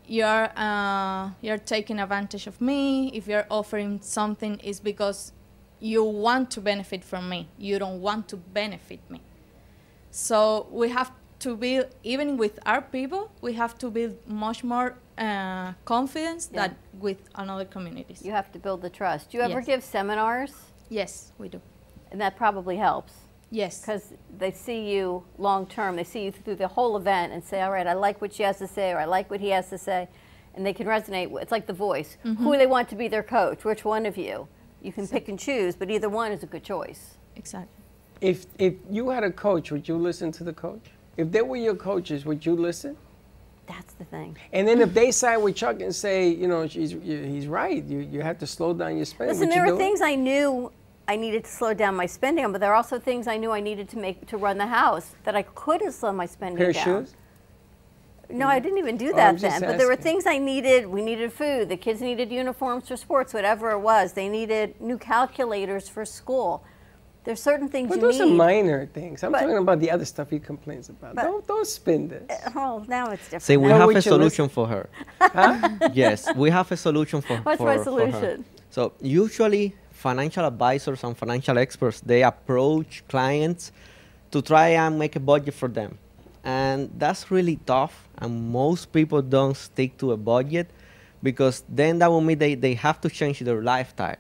you're uh, you're taking advantage of me. If you're offering something, is because you want to benefit from me. You don't want to benefit me. So we have to build, even with our people, we have to build much more uh, confidence Yeah. than with another communities. You have to build the trust. Do you ever Yes. give seminars? Yes, we do. And that probably helps. Yes. Because they see you long term. They see you through the whole event and say, all right, I like what she has to say, or I like what he has to say. And they can resonate. with- It's like the voice. Who Mhm. they want to be their coach? Which one of you? You can pick and choose, but either one is a good choice. Exactly. If if you had a coach, would you listen to the coach? If they were your coaches, would you listen? That's the thing. And then if they side with Chuck and say, you know, she's, he's right, you, you have to slow down your spending. Listen, there were things I knew I needed to slow down my spending on, but there are also things I knew I needed to make to run the house that I could have slowed my spending Pair of down. shoes? No, I didn't even do Oh, that just then. But there were things I needed. We needed food. The kids needed uniforms for sports, whatever it was. They needed new calculators for school. There's certain things But you those need. are minor things. I'm But- talking about the other stuff he complains about. But- don't, don't spin this. Eh, oh, now it's different. See, we Now have a solution for her. <laughs> yes, we have a solution for, What's for, my for her. solution? So usually financial advisors and financial experts, they approach clients to try and make a budget for them. And that's really tough. And most people don't stick to a budget because then that will mean they, they have to change their lifestyle.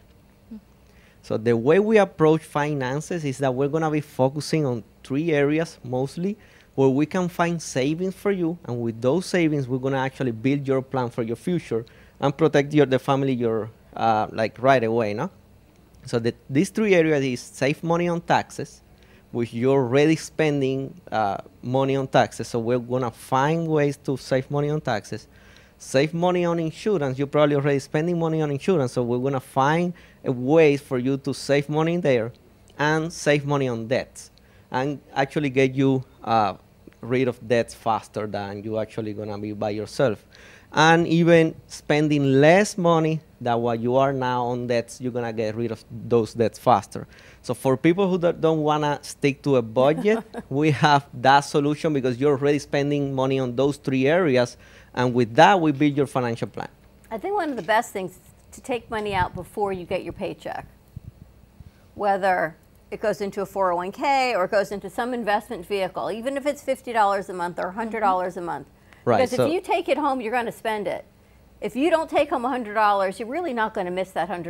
So the way we approach finances is that we're gonna be focusing on three areas mostly where we can find savings for you, and with those savings, we're gonna actually build your plan for your future and protect your the family your uh, like right away, no? So the, these three areas is save money on taxes, which you're already spending uh, money on taxes. So we're gonna find ways to save money on taxes. Save money on insurance. You're probably already spending money on insurance, so we're gonna find a way for you to save money there, and save money on debts, and actually get you uh, rid of debts faster than you actually gonna be by yourself and even spending less money than what you are now on debts, you're gonna get rid of those debts faster. So for people who don't- don't wanna stick to a budget, <laughs> we have that solution because you're already spending money on those three areas, and with that, we build your financial plan. I think one of the best things is to take money out before you get your paycheck. Whether it goes into a 401k or it goes into some investment vehicle, even if it's $50 a month or $100 mm-hmm. a month. Right, Because so- if you take it home, you're going to spend it. If you don't take home $100, you're really not going to miss that $100.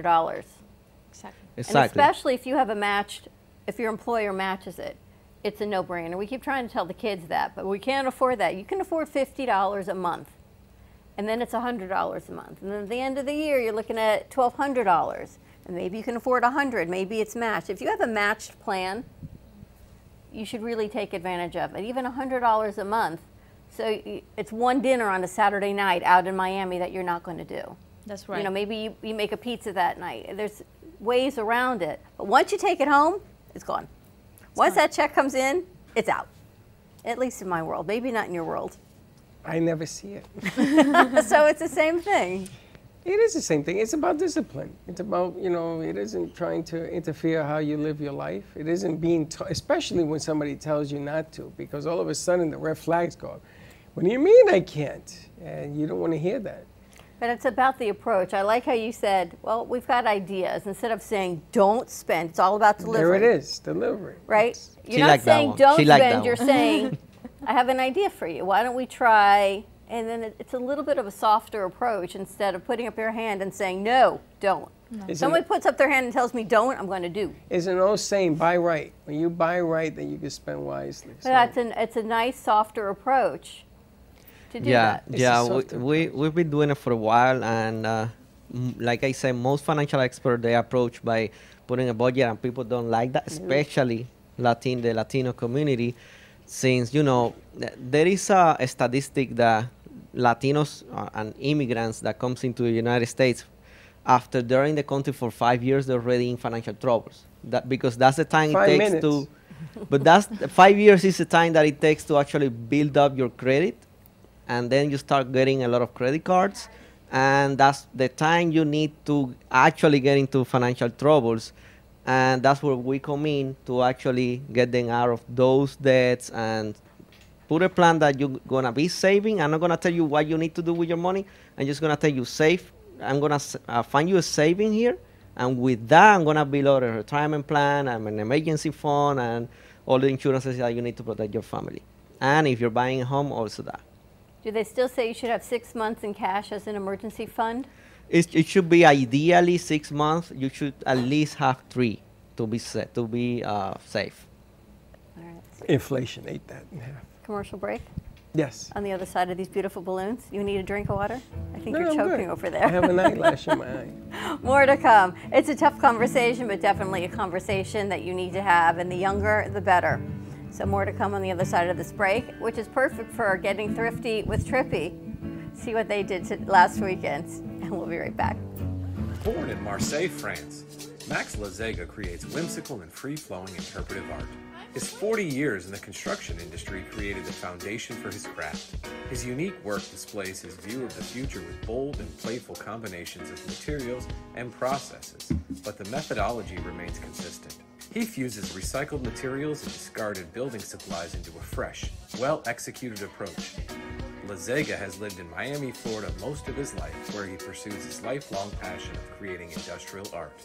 Exactly. And Exactly. especially if you have a matched, if your employer matches it, it's a no-brainer. We keep trying to tell the kids that, but we can't afford that. You can afford $50 a month, and then it's $100 a month. And then at the end of the year, you're looking at $1,200, and maybe you can afford 100. Maybe it's matched. If you have a matched plan, you should really take advantage of it. Even $100 a month. So it's one dinner on a Saturday night out in Miami that you're not going to do. That's right. You know, maybe you, you make a pizza that night. There's ways around it. But once you take it home, it's gone. once that check comes in, it's out. At least in my world. Maybe not in your world. I never see it. <laughs> so it's the same thing. It is the same thing. It's about discipline. It's about, you know, it isn't trying to interfere how you live your life. It isn't being, t- especially when somebody tells you not to, because all of a sudden the red flags go up. What do you mean I can't? And you don't want to hear that. But it's about the approach. I like how you said, well, we've got ideas. Instead of saying, don't spend, it's all about delivery. There it is, delivery. Right? She You're not liked that saying don't She spend, you're saying, <laughs> I have an idea for you. Why don't we try? And then it, it's a little bit of a softer approach instead of putting up your hand and saying, no, don't. Isn't Someone it- puts up their hand and tells me don't, I'm going to do. It's an old saying, buy right. When you buy right, then you can spend wisely. But that's an, it's a nice, softer approach to to do yeah, that. yeah, we, we we've been doing it for a while, and uh, m- like I said, most financial experts they approach by putting a budget, and people don't like that, especially Latin the Latino community, since you know there is a, a statistic that Latinos and immigrants that comes into the United States after they're in the country for five years, they're already in financial troubles. That because that's the time Five it takes minutes. to. <laughs> But that's five years is the time that it takes to actually build up your credit, and then you start getting a lot of credit cards, and that's the time you need to actually get into financial troubles, and that's where we come in to actually get them out of those debts and put a plan that you're gonna be saving. I'm not gonna tell you what you need to do with your money. I'm just gonna tell you save. I'm gonna uh, find you a saving here, and with that, I'm gonna build a retirement plan and an emergency fund and all the insurances that you need to protect your family. And if you're buying a home, also that. Do they still say you should have six months in cash as an emergency fund? It, it should be ideally six months. You should at least have three to be set to be uh, safe. Inflation ate that in half. Commercial break? Yes. On the other side of these beautiful balloons. You need a drink of water? I think No, you're choking over there. I have an eyelash <laughs> in my eye. More to come. It's a tough conversation, but definitely a conversation that you need to have, and the younger, the better. So, more to come on the other side of this break, which is perfect for getting thrifty with Trippy. See what they did to last weekend, and <laughs> we'll be right back. Born in Marseille, France, Max Lazega creates whimsical and free flowing interpretive art. His 40 years in the construction industry created the foundation for his craft. His unique work displays his view of the future with bold and playful combinations of materials and processes, but the methodology remains consistent. He fuses recycled materials and discarded building supplies into a fresh, well executed approach. Lazega has lived in Miami, Florida most of his life, where he pursues his lifelong passion of creating industrial art.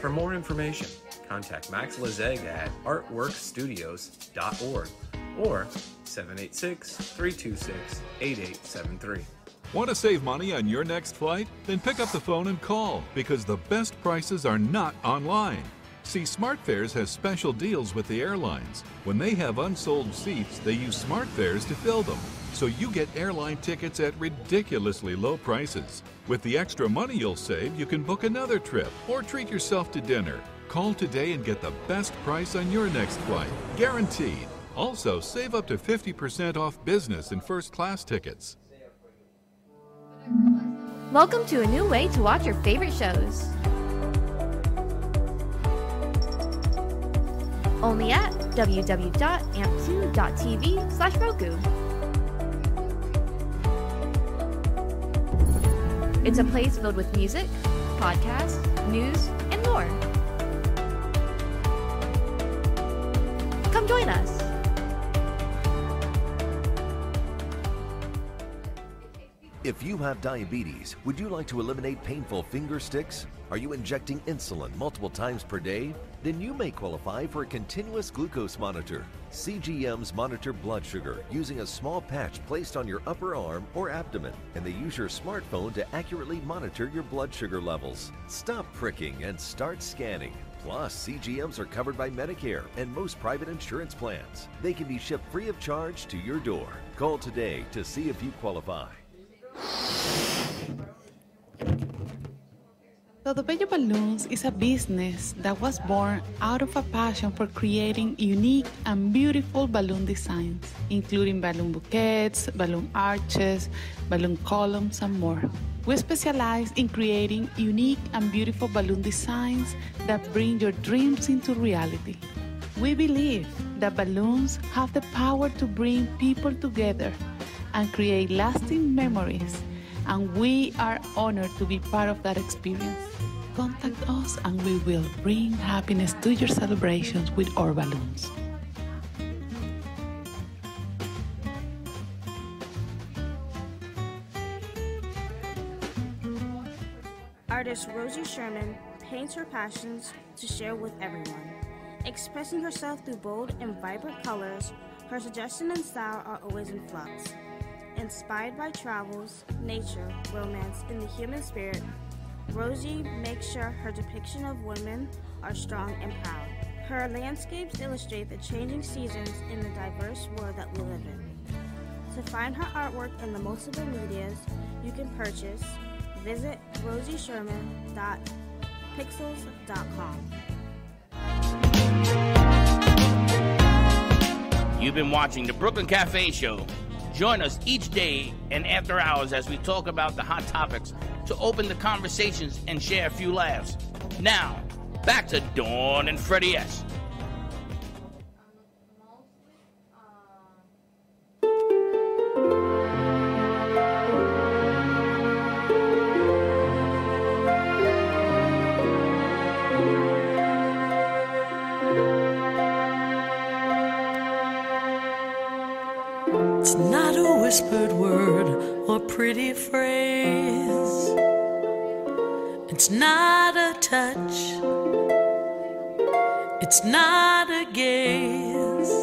For more information, contact Max Lazega at artworkstudios.org or 786 326 8873. Want to save money on your next flight? Then pick up the phone and call because the best prices are not online. See, SmartFares has special deals with the airlines. When they have unsold seats, they use SmartFares to fill them. So you get airline tickets at ridiculously low prices. With the extra money you'll save, you can book another trip or treat yourself to dinner. Call today and get the best price on your next flight, guaranteed. Also, save up to 50% off business and first class tickets. Welcome to a new way to watch your favorite shows. Only at www.amp2.tv slash Roku. It's a place filled with music, podcasts, news, and more. Come join us. If you have diabetes, would you like to eliminate painful finger sticks? Are you injecting insulin multiple times per day? Then you may qualify for a continuous glucose monitor. CGMs monitor blood sugar using a small patch placed on your upper arm or abdomen, and they use your smartphone to accurately monitor your blood sugar levels. Stop pricking and start scanning. Plus, CGMs are covered by Medicare and most private insurance plans. They can be shipped free of charge to your door. Call today to see if you qualify. Todo Bello Balloons is a business that was born out of a passion for creating unique and beautiful balloon designs, including balloon bouquets, balloon arches, balloon columns, and more. We specialize in creating unique and beautiful balloon designs that bring your dreams into reality. We believe that balloons have the power to bring people together and create lasting memories, and we are honored to be part of that experience. Contact us and we will bring happiness to your celebrations with our balloons. Artist Rosie Sherman paints her passions to share with everyone. Expressing herself through bold and vibrant colors, her suggestion and style are always in flux. Inspired by travels, nature, romance, and the human spirit, Rosie makes sure her depiction of women are strong and proud. Her landscapes illustrate the changing seasons in the diverse world that we live in. To find her artwork in the multiple medias you can purchase, visit rosiesherman.pixels.com. You've been watching the Brooklyn Cafe Show. Join us each day and after hours as we talk about the hot topics to open the conversations and share a few laughs. Now, back to Dawn and Freddie S. A whispered word or pretty phrase. It's not a touch. It's not a gaze.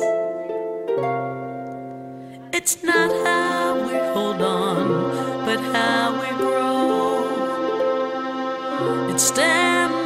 It's not how we hold on, but how we grow. It's standing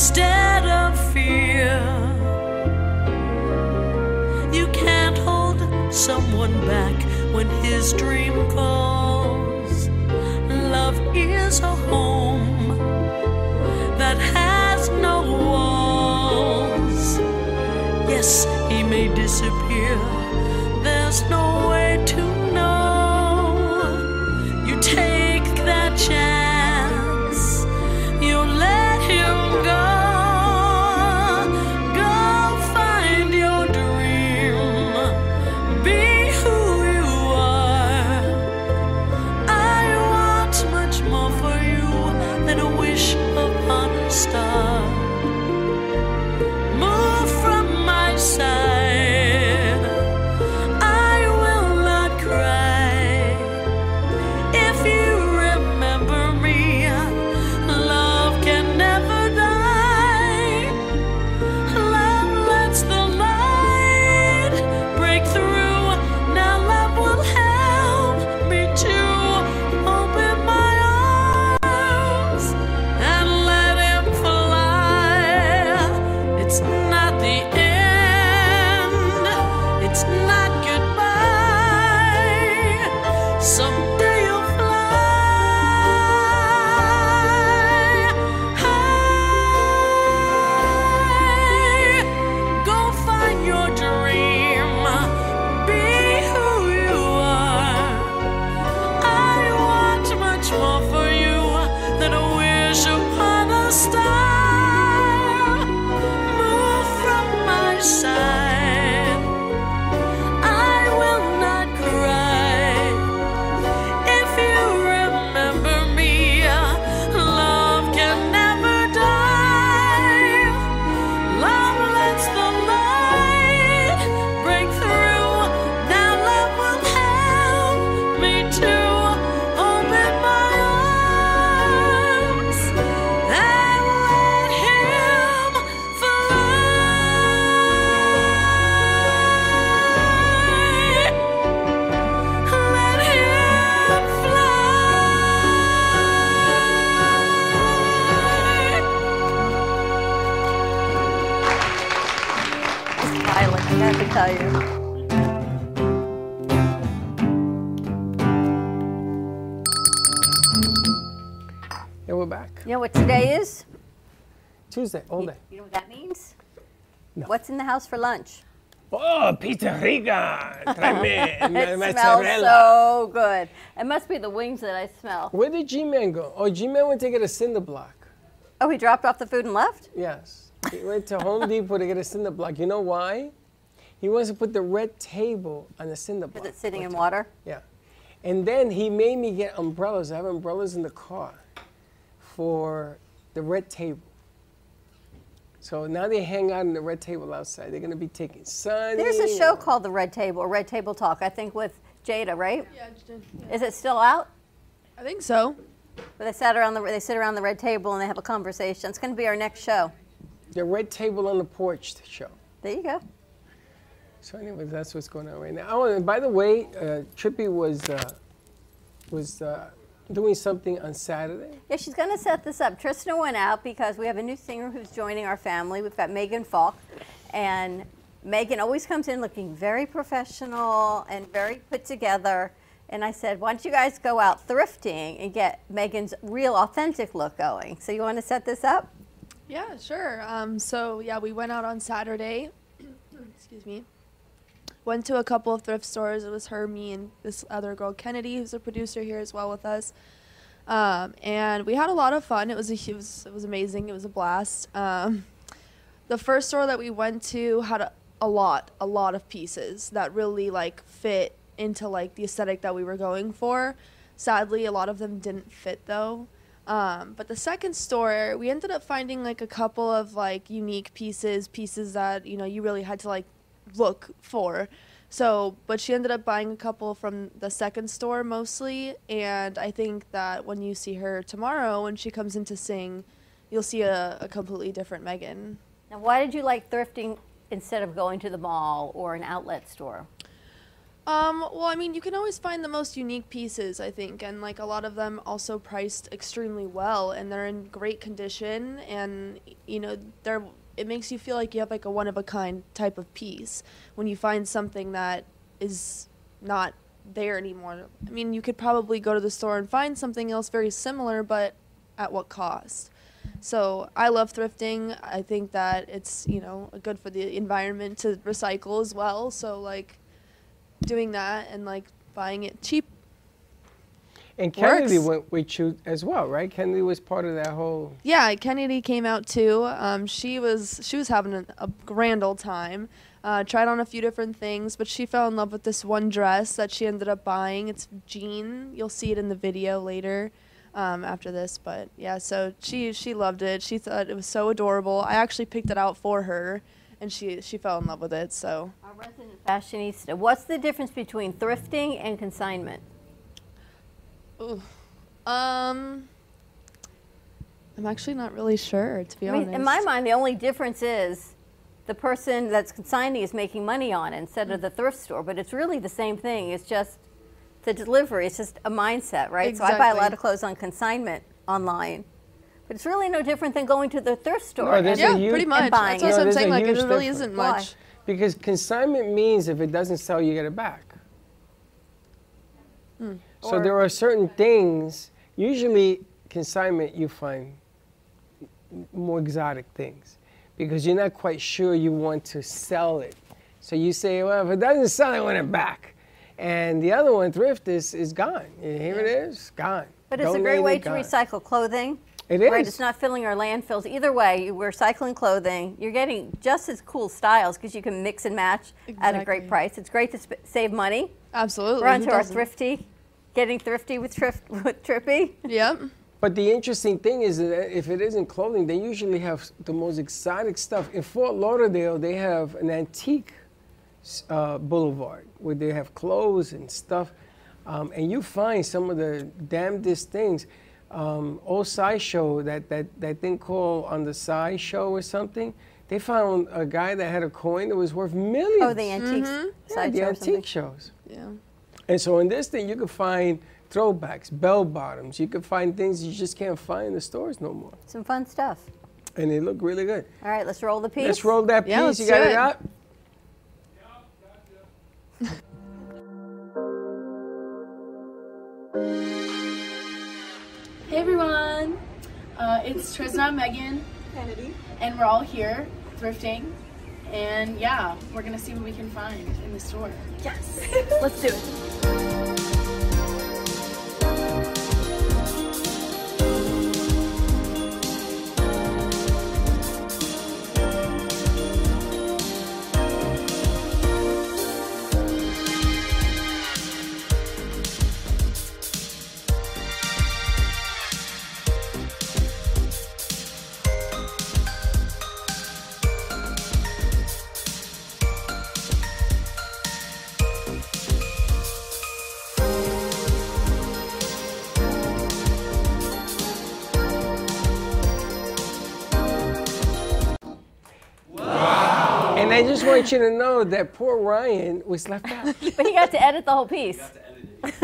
instead of fear. You can't hold someone back when his dream calls. Tuesday, all day. You know what that means? No. What's in the house for lunch? Oh, pizza rica. Tráeme <laughs> it ma- smells so good. It must be the wings that I smell. Where did G-Man go? Oh, G-Man went to get a cinder block. Oh, he dropped off the food and left? Yes. He went to Home Depot to get a cinder block. You know why? He wants to put the red table on the cinder block. Is it sitting in water? Yeah. And then he made me get umbrellas. I have umbrellas in the car for the red table. So now they hang out in the red table outside. They're going to be taking sun. There's a show called The Red Table, or Red Table Talk, I think with Jada, right? Yeah, Is it still out? I think so. But they sat around the they sit around the red table and they have a conversation. It's going to be our next show. The red table on the porch show. There you go. So anyway, that's what's going on right now. Oh, and by the way, uh, Trippy was uh, was uh, doing something on Saturday. Yeah, she's going to set this up. Tristan went out because we have a new singer who's joining our family. We've got Megan Falk, and Megan always comes in looking very professional and very put together. And I said, why don't you guys go out thrifting and get Megan's real, authentic look going? So you want to set this up? Yeah, sure. Um, so yeah, we went out on Saturday. <clears throat> Excuse me. Went to a couple of thrift stores. It was her, me, and this other girl, Kennedy, who's a producer here as well with us. Um, and we had a lot of fun. It was a, it was it was amazing. It was a blast. Um, the first store that we went to had a, a lot, a lot of pieces that really like fit into like the aesthetic that we were going for. Sadly, a lot of them didn't fit though. Um, but the second store, we ended up finding like a couple of like unique pieces, pieces that you know you really had to like look for. So, but she ended up buying a couple from the second store mostly, and I think that when you see her tomorrow when she comes in to sing, you'll see a, a completely different Megan. Now, why did you like thrifting instead of going to the mall or an outlet store? Um, well, I mean, you can always find the most unique pieces, I think, and like a lot of them also priced extremely well, and they're in great condition, and you know, they're it makes you feel like you have like a one of a kind type of piece when you find something that is not there anymore. I mean, you could probably go to the store and find something else very similar, but at what cost? So I love thrifting. I think that it's you know good for the environment to recycle as well. So like doing that and like buying it cheap. And Kennedy Works. went with you as well, right? Kennedy was part of that whole. Yeah, Kennedy came out too. Um, she was she was having a, a grand old time. Uh, tried on a few different things, but she fell in love with this one dress that she ended up buying. It's jean. You'll see it in the video later um, after this, but yeah. So she she loved it. She thought it was so adorable. I actually picked it out for her, and she she fell in love with it. So Our resident fashionista. What's the difference between thrifting and consignment? Ooh. Um, I'm actually not really sure, to be I mean, honest. in my mind, the only difference is the person that's consigning is making money on it instead of the thrift store. But it's really the same thing. It's just the delivery. It's just a mindset, right? So I buy a lot of clothes on consignment online. But it's really no different than going to the thrift store. No, there's and, a huge, and buying No, it. there's a huge it really difference. isn't much. Because consignment means if it doesn't sell, you get it back. Hmm. So there are certain things. Usually, consignment you find more exotic things because you're not quite sure you want to sell it. So you say, well, if it doesn't sell, I want it back. And the other one, thrift, is, is gone. And Here it is, gone. But it's a great way to gone. recycle clothing. It is. Right, it's not filling our landfills. Either way, you- we're recycling clothing. You're getting just as cool styles because you can mix and match at a great price. It's great to sp- save money. Absolutely. We're on who to our thrifty, getting thrifty with thrift with Trippy. Yep. But the interesting thing is that if it isn't clothing, they usually have the most exotic stuff. In Fort Lauderdale, they have an antique uh, boulevard where they have clothes and stuff. Um, and you find some of the damnedest things. Um, old sideshow, that, that, that thing called on the sideshow or something, they found a guy that had a coin that was worth millions. Oh, the antiques Yeah, the or something. antique shows. Yeah. And so in this thing, you could find throwbacks, bell bottoms. You could find things you just can't find in the stores no more. Some fun stuff. And they look really good. All right, let's roll the piece. Let's roll that piece. Yeah, let's you got do it it. up? Hey everyone, uh, it's Trisna Megan Kennedy, and we're all here thrifting. And yeah, we're gonna see what we can find in the store. Yes, <laughs> let's do it. Want you to know that poor Ryan was left out. <laughs> but he got to edit the whole piece.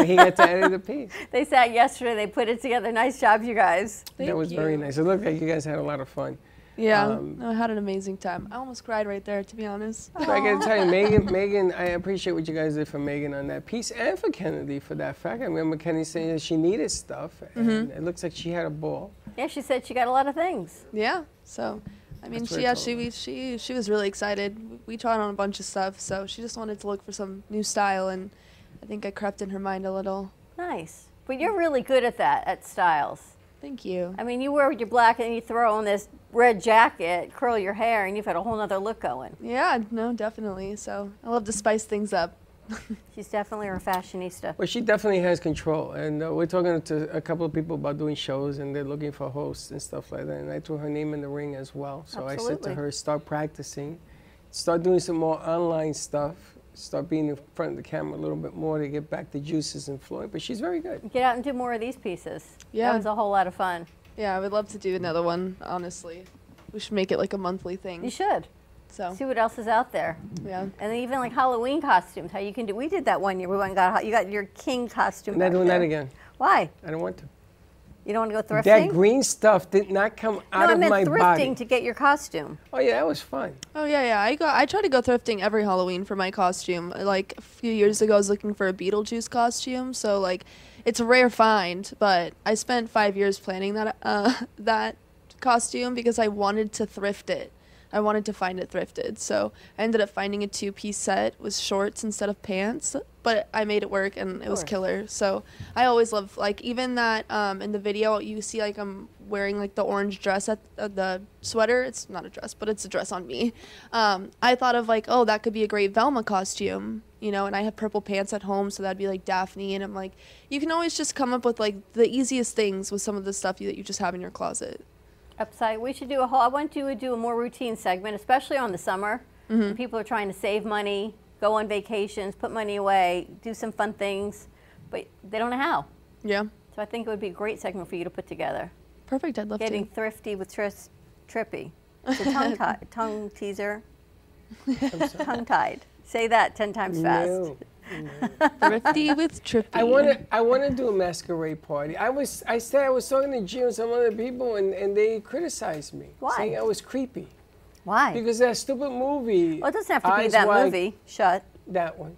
he got to edit the piece. <laughs> They sat yesterday. They put it together. Nice job, you guys. that was very nice. It looked like you guys had a lot of fun. Yeah, Um, I had an amazing time. I almost cried right there, to be honest. But I gotta tell you, Megan, Megan, I appreciate what you guys did for Megan on that piece and for Kennedy for that fact. I remember Kennedy saying that she needed stuff, and Mhm. it looks like she had a ball. Yeah, she said she got a lot of things. Yeah. So, I mean, she what yeah, told she we- she she was really excited. We tried on a bunch of stuff, so she just wanted to look for some new style, and I think I crept in her mind a little. Nice. But you're really good at that, at styles. Thank you. I mean, you wear your black and you throw on this red jacket, curl your hair, and you've got a whole nother look going. Yeah, no, definitely. So I love to spice things up. <laughs> She's definitely a fashionista. Well, she definitely has control, and uh, we're talking to a couple of people about doing shows, and they're looking for hosts and stuff like that. And I threw her name in the ring as well. So I said to her, start practicing, start doing some more online stuff, start being in front of the camera a little bit more to get back the juices and flowing. But she's very good. Get out and do more of these pieces. Yeah. That was a whole lot of fun. Yeah, I would love to do another one. Honestly, we should make it like a monthly thing. You should. So See what else is out there. Yeah. And even like Halloween costumes, how you can do. We did that one year. We went and got, you got your king costume. I'm not back doing that there. again. Why? I don't want to. You don't want to go thrifting? That green stuff did not come out no, out I of meant my thrifting body. to get your costume. Oh yeah, that was fun. Oh yeah, yeah. I go. I try to go thrifting every Halloween for my costume. Like a few years ago, I was looking for a Beetlejuice costume. So like, it's a rare find, but I spent five years planning that uh, <laughs> that costume because I wanted to thrift it. I wanted to find it thrifted. So I ended up finding a two-piece set with shorts instead of pants, but I made it work and it was killer. So I always love like even that um, in the video you see like I'm wearing like the orange dress at uh, the sweater. It's not a dress, but it's a dress on me. Um, I thought of like, oh, that could be a great Velma costume, you know. And I have purple pants at home, so that'd be like Daphne. And I'm like, you can always just come up with like the easiest things with some of the stuff you, that you just have in your closet. Upside, we should do a whole. I want you to do a more routine segment, especially on the summer. Mm-hmm. When people are trying to save money, go on vacations, put money away, do some fun things, but they don't know how. Yeah. So I think it would be a great segment for you to put together. Perfect. I'd love Getting to. thrifty with Tris, Trippy. It's a tongue, <laughs> tie, tongue teaser. <laughs> tongue tied. Say that ten times fast. No. Thrifty with Trippy. I want to. I want to do a masquerade party. I was. I said I was talking to Jim and some other people, and, and they criticized me, Why? saying I was creepy. Why? Because that stupid movie. Well, it doesn't have to be that Wide- movie. Shut. That one.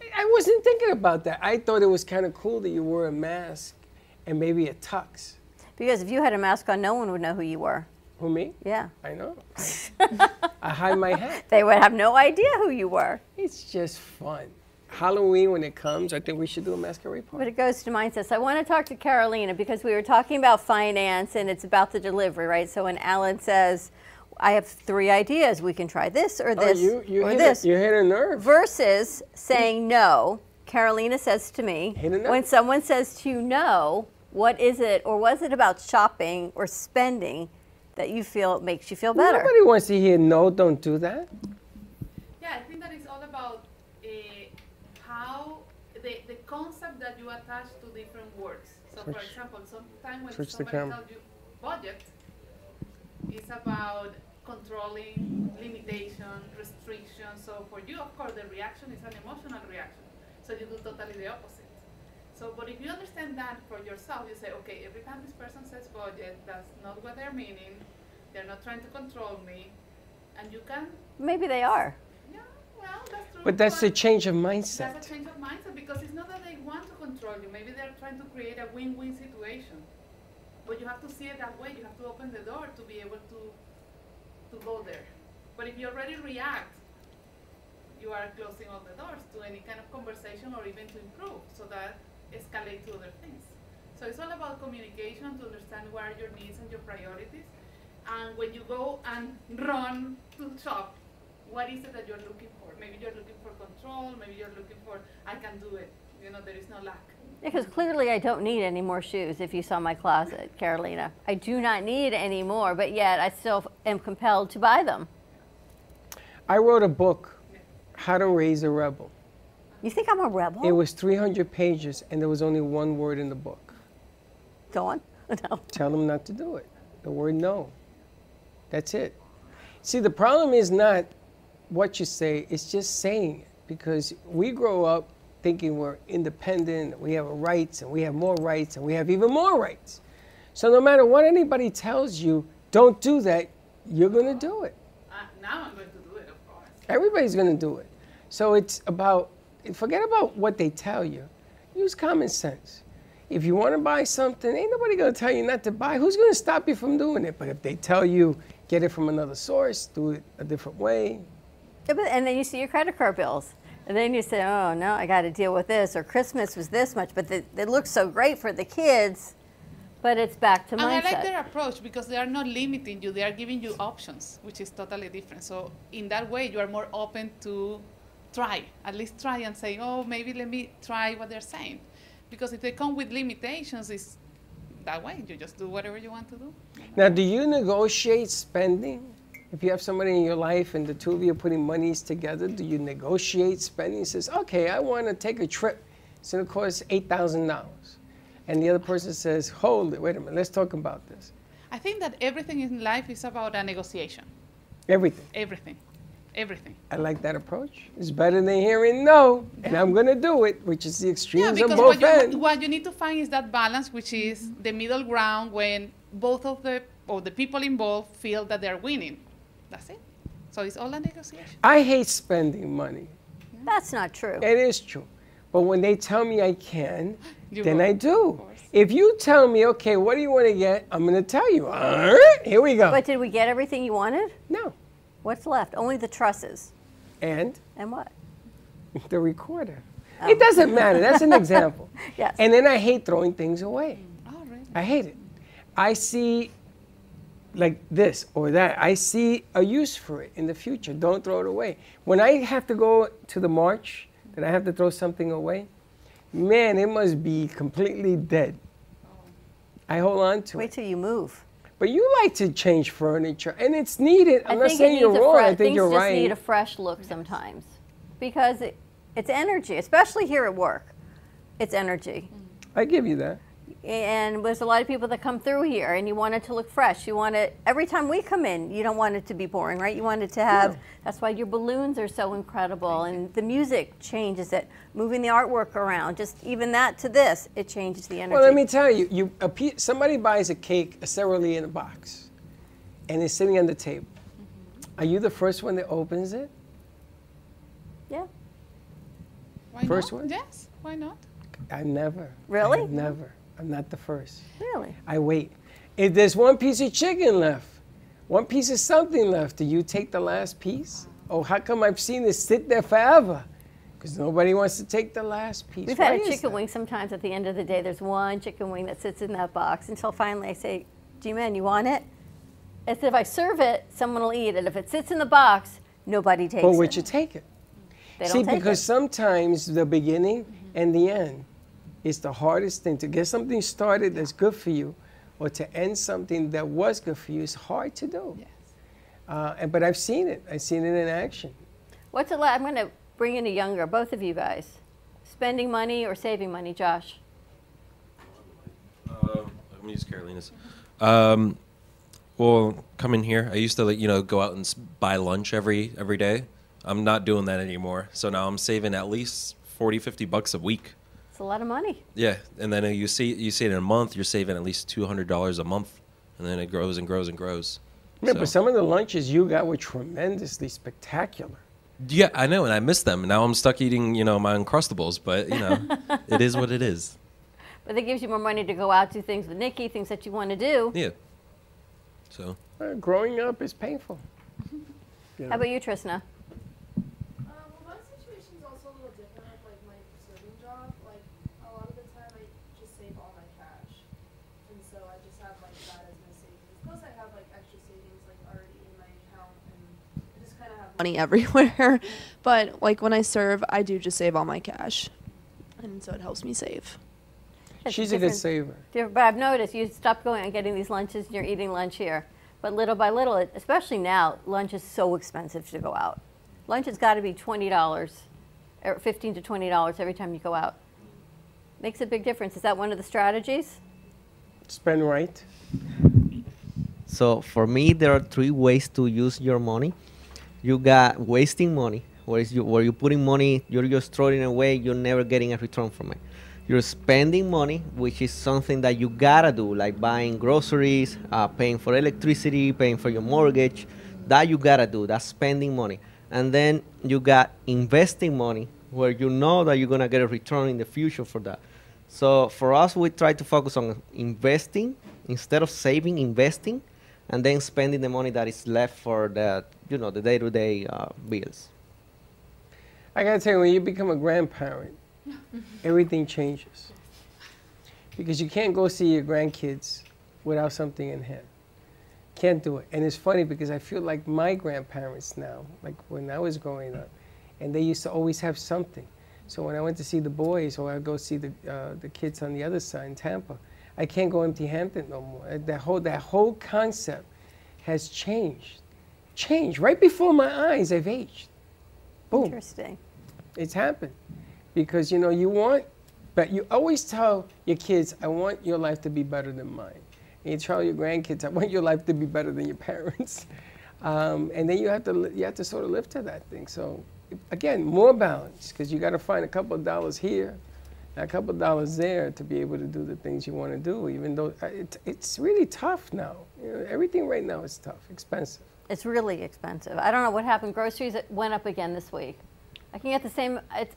I- I wasn't thinking about that. I thought it was kind of cool that you wore a mask and maybe a tux. Because if you had a mask on, no one would know who you were. Who me? Yeah. I know. <laughs> I hide my hat. They would have no idea who you were. It's just fun. Halloween when it comes, I think we should do a masquerade party. But it goes to mindset. So I want to talk to Carolina because we were talking about finance and it's about the delivery, right? So when Alan says, I have three ideas, we can try this or Oh, this you- you or hit a- this. you hit a nerve. Versus saying no. Carolina says to me, Hit a nerve. when someone says to you no, what is it or was it about shopping or spending that you feel makes you feel better? Nobody wants to hear no, don't do that. Yeah, I think that it's all about uh, how the, the concept that you attach to different words. So, for example, sometimes when switch somebody camera. tells you budget, it's about controlling limitation, restriction. So, for you, of course, the reaction is an emotional reaction. So, you do totally the opposite. So, but if you understand that for yourself, you say, okay, every time this person says budget, that's not what they're meaning. They're not trying to control me. And you can Maybe they are. But that's the change of mindset. That's a change of mindset because it's not that they want to control you. Maybe they're trying to create a win-win situation. But you have to see it that way. You have to open the door to be able to to go there. But if you already react, you are closing all the doors to any kind of conversation or even to improve. So that escalate to other things. So it's all about communication to understand what are your needs and your priorities. And when you go and run to shop, what is it that you're looking for? Maybe you're looking for control, maybe you're looking for I can do it. You know, there is no lack. Because clearly I don't need any more shoes if you saw my closet, Carolina. I do not need any more, but yet I still am compelled to buy them. I wrote a book, How to Raise a Rebel. You think I'm a rebel? It was 300 pages, and there was only one word in the book. Go on. <laughs> No. Tell them not to do it. The word no. That's it. See, the problem is not what you say, it's just saying it. Because we grow up thinking we're independent, we have rights, and we have more rights, and we have even more rights. So no matter what anybody tells you, don't do that, you're going to do it. Uh, now I'm going to do it, of course. Everybody's going to do it. So it's about, forget about what they tell you. Use common sense. If you want to buy something, ain't nobody going to tell you not to buy. Who's going to stop you from doing it? But if they tell you, get it from another source, do it a different way. Yeah, but- And then you see your credit card bills. And then you say, oh, no, I got to deal with this. Or Christmas was this much, but the, it looks so great for the kids. But it's back to my. And I like their approach because they are not limiting you, they are giving you options, which is totally different. So, in that way, you are more open to try, at least try and say, oh, maybe let me try what they're saying. Because if they come with limitations, it's that way. You just do whatever you want to do. Now, do you negotiate spending? If you have somebody in your life and the two of you are putting monies together, do you negotiate spending? He Says, okay, I want to take a trip. It's going to cost $8,000. And the other person says, hold it, wait a minute, let's talk about this. I think that everything in life is about a negotiation. Everything. Everything. Everything. I like that approach. It's better than hearing no, and I'm going to do it, which is the Yeah, extremes on because both what you, ends. what you need to find is that balance, which is the middle ground when both of the or the people involved feel that they're winning. That's it. So it's all a negotiation. I hate spending money. That's not true. It is true. But when they tell me I can, <gasps> You then will, I do. If you tell me, okay, what do you want to get? I'm going to tell you. All right, here we go. But did we get everything you wanted? No. What's left? Only the trusses. And And what? <laughs> the recorder. Oh. It doesn't matter. That's an example. <laughs> Yes. And then I hate throwing things away. Mm. Oh, really? I hate it. I see like this or that. I see a use for it in the future. Don't throw it away. When I have to go to the march, that I have to throw something away, man, it must be completely dead. I hold on to Wait it. till you move. But you like to change furniture, and it's needed. I'm I not saying you're wrong. fresh, I think things you're just need a fresh look sometimes because it, it's energy, especially here at work. It's energy. I give you that. And there's a lot of people that come through here, and you want it to look fresh. You want it every time we come in. You don't want it to be boring, right? You want it to have. That's why your balloons are so incredible, and the music changes it. Moving the artwork around, just even that to this, it changes the energy. Well, let me tell you, you a pe- somebody buys a cake, a Sara Lee in a box, and it's sitting on the table. Mm-hmm. Are you the first one that opens it? Yeah. Why First not? one? Yes. Why not? I never. Really? I have never. I'm not the first. Really? I wait. If there's one piece of chicken left, one piece of something left, do you take the last piece? Oh, how come I've seen this sit there forever? Because nobody wants to take the last piece. We've Why had a chicken that? wing sometimes at the end of the day. There's one chicken wing that sits in that box until finally I say, G-Man, you want it? As if I serve it, someone will eat it. If it sits in the box, nobody takes it. Well, would you take it? They See, don't take because it. sometimes the beginning and the end is the hardest thing. To get something started that's good for you or to end something that was good for you is hard to do. Uh, and, but I've seen it. I've seen it in action. What's it like? I'm going to bring in a younger, both of you guys. Spending money or saving money, Josh? Um, I'm gonna use Carolina's. Um, well, coming here, I used to like you know go out and buy lunch every every day. I'm not doing that anymore. So now I'm saving at least 40, 50 bucks a week. It's a lot of money. Yeah, and then you see you see it in a month, you're saving at least two hundred dollars a month, and then it grows and grows and grows. Yeah, So- but some of the lunches you got were tremendously spectacular. Yeah, I know, and I miss them. Now I'm stuck eating, you know, my Uncrustables. But you know, <laughs> it is what it is. But it gives you more money to go out, do things with Nikki, things that you want to do. Yeah. So. Uh, growing up is painful. You How about you, Trisna? my situation's also a little different with like my serving job. Like a lot of the time, I just save all my cash, and so I just have like that as my savings. Plus, I have like extra savings like already in my account, and I just kind of have money <laughs> everywhere. but like when I serve, I do just save all my cash, and so it helps me save. It's She's a good saver. different- But I've noticed you stopped going and getting these lunches and you're eating lunch here. But little by little, especially now, lunch is so expensive to go out. Lunch has got to be $20, or 15 to $20 every time you go out. Makes a big difference. Is that one of the strategies? Spend right. So for me, there are three ways to use your money. You got wasting money, where is you where you're putting money, you're just throwing away, you're never getting a return from it. You're spending money, which is something that you gotta do, like buying groceries, uh, paying for electricity, paying for your mortgage. That you gotta do. That's spending money. And then you got investing money, where you know that you're gonna get a return in the future for that. So for us, we try to focus on investing instead of saving, investing, and then spending the money that is left for the you know the day-to-day uh, bills. I gotta tell you, when you become a grandparent, <laughs> everything changes. Because you can't go see your grandkids without something in hand. Can't do it. And it's funny because I feel like my grandparents now, like when I was growing up, and they used to always have something. So when I went to see the boys or I go see the, uh, the kids on the other side in Tampa, I can't go empty-handed no more. Uh, That whole, that whole concept has changed. Changed. Right before my eyes, I've aged. Boom. Interesting. It's happened. Because, you know, you want, but you always tell your kids, I want your life to be better than mine. And you tell your grandkids, I want your life to be better than your parents. <laughs> Um, and then you have to you have to sort of live to that thing. So again, more balance because you got to find a couple of dollars here, and a couple of dollars there to be able to do the things you want to do. Even though uh, it, it's really tough now. You know, everything right now is tough, expensive. It's really expensive. I don't know what happened. Groceries went up again this week. I can get the same. It's,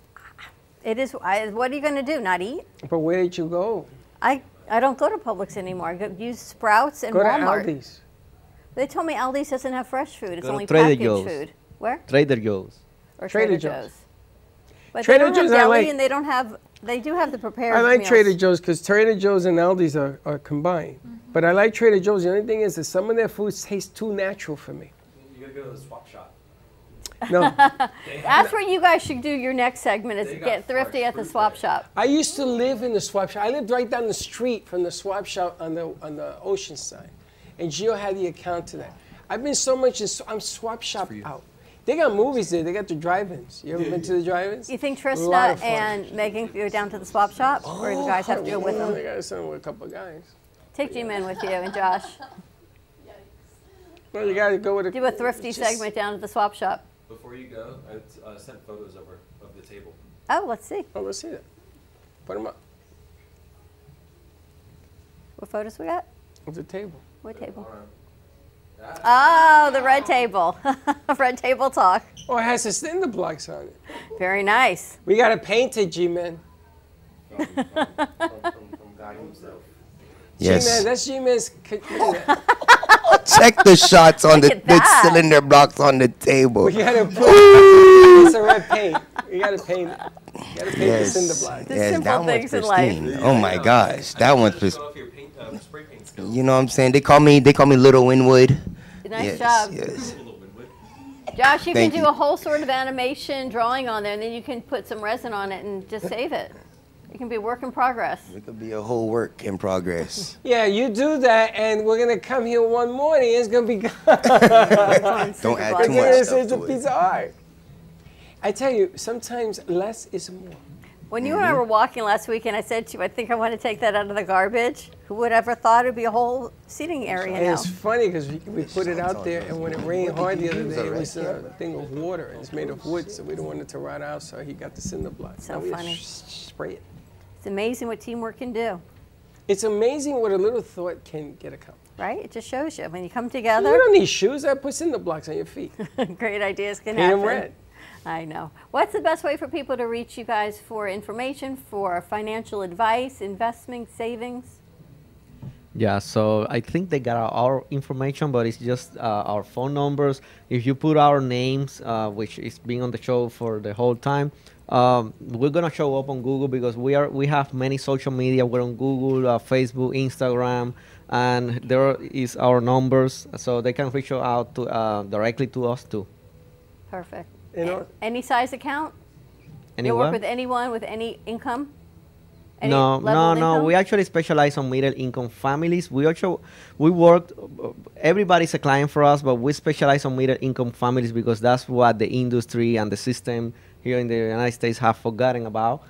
it is. I, what are you going to do? Not eat? But where did you go? I I don't go to Publix anymore. I go, use Sprouts and go Walmart. to Aldi's. They told me Aldi's doesn't have fresh food. It's Go only Trader packaged Joe's. food. Where? Trader Joe's. Or Trader Trader, Joe's. Joe's. But Trader they don't Joe's, I have deli like. and they don't have. They do have the prepared. I like meals. Trader Joe's because Trader Joe's and Aldi's are, are combined. Mm-hmm. But I like Trader Joe's. The only thing is that some of their foods taste too natural for me. You gotta go to the swap shop. No. <laughs> That's where you guys should do your next segment. Is get thrifty at the swap shop. I used to live in the swap shop. I lived right down the street from the swap shop on the on the ocean side, and Gio had the account to that. I've been so much in. I'm swap shop out. They got movies there. They got the drive-ins. You ever been to the drive-ins? You think A Trista and Megan go down to the swap shop, or do the guys have to go with Oh, them? They got to send them with a couple of guys. Take G-Man with you and Josh. Yikes. Well, you got to go with a. Do a thrifty just- segment down at the swap shop. Before you go, I uh, sent photos over of the table. Oh, let's see. Oh, let's see that. Put them up. What photos we got? Of the table. What table? Oh, the red table. <laughs> red table talk. Oh, it has the cinder blocks on it. Very nice. We got to paint it, G-Man. Yes. G-Man, that's G-Man's. Look at that. Check the shots on the, Look at the cylinder blocks on the table. We gotta put Ooh. it's a red paint. You gotta paint it. You gotta paint Yes, the cinder block. yes, that one's pristine. Oh my gosh, that one's pristine. You know what I'm saying? They call me they call me Little Winwood. Nice yes, job. Yes. Josh, you Thank can do you. a whole sort of animation drawing on there, and then you can put some resin on it and just save it. It can be a work in progress. It could be a whole work in progress. <laughs> Yeah, you do that, and we're gonna come here one morning. It's gonna be gone. <laughs> Don't add We're too gonna much say stuff It's a to it. piece of art. I tell you, sometimes less is more. When you and I mm-hmm. were walking last week, and I said to you, I think I want to take that out of the garbage. Who would ever thought it'd be a whole seating area And now? it's funny because we, we put it out there, and when it rained hard the other day, it was a thing of water. It's made of wood, so we don't want it to rot out. So he got the cinder block. So Now we funny. just spray it. It's amazing what teamwork can do, It's amazing what a little thought can get accomplished. right? It just shows you when you come together. You together. don't need shoes. I put cinder blocks on your feet. <laughs> Great ideas can Paint 'em happen. red. I know. What's the best way for people to reach you guys for information, for financial advice, investment, savings? Yeah, so I think they got our, information, but it's just uh, our phone numbers. If you put our names, uh, which is being on the show for the whole time, um, we're gonna show up on Google because we are we have many social media. We're on Google, uh, Facebook, Instagram, and there is our numbers, so they can reach out to uh, directly to us too. Perfect. You know, Any size account? Any You'll work what? with anyone with any income? Any no, no, no. income? We actually specialize on middle income families. We also we work. Everybody's a client for us, but we specialize on middle income families because that's what the industry and the system here in the United States have forgotten about.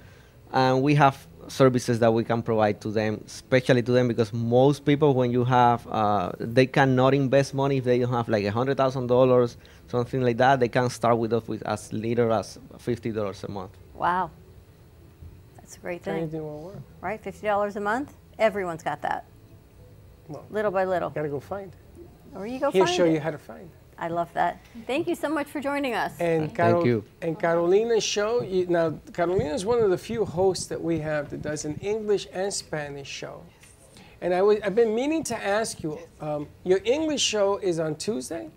And we have services that we can provide to them, especially to them because most people, when you have, uh, they cannot invest money if they don't have like a hundred thousand dollars, something like that. They can start with us with as little as fifty dollars a month. Wow. That's a great thing. Anything will work. Right? $50 a month? Everyone's got that. Well, little by little. Gotta go find. Or you go He'll find show it. you how to find. I love that. Thank you so much for joining us. And Carol, you. And Carolina's show. You, now, Carolina is one of the few hosts that we have that does an English and Spanish show. And I was, I've been meaning to ask you. Um, your English show is on Tuesday.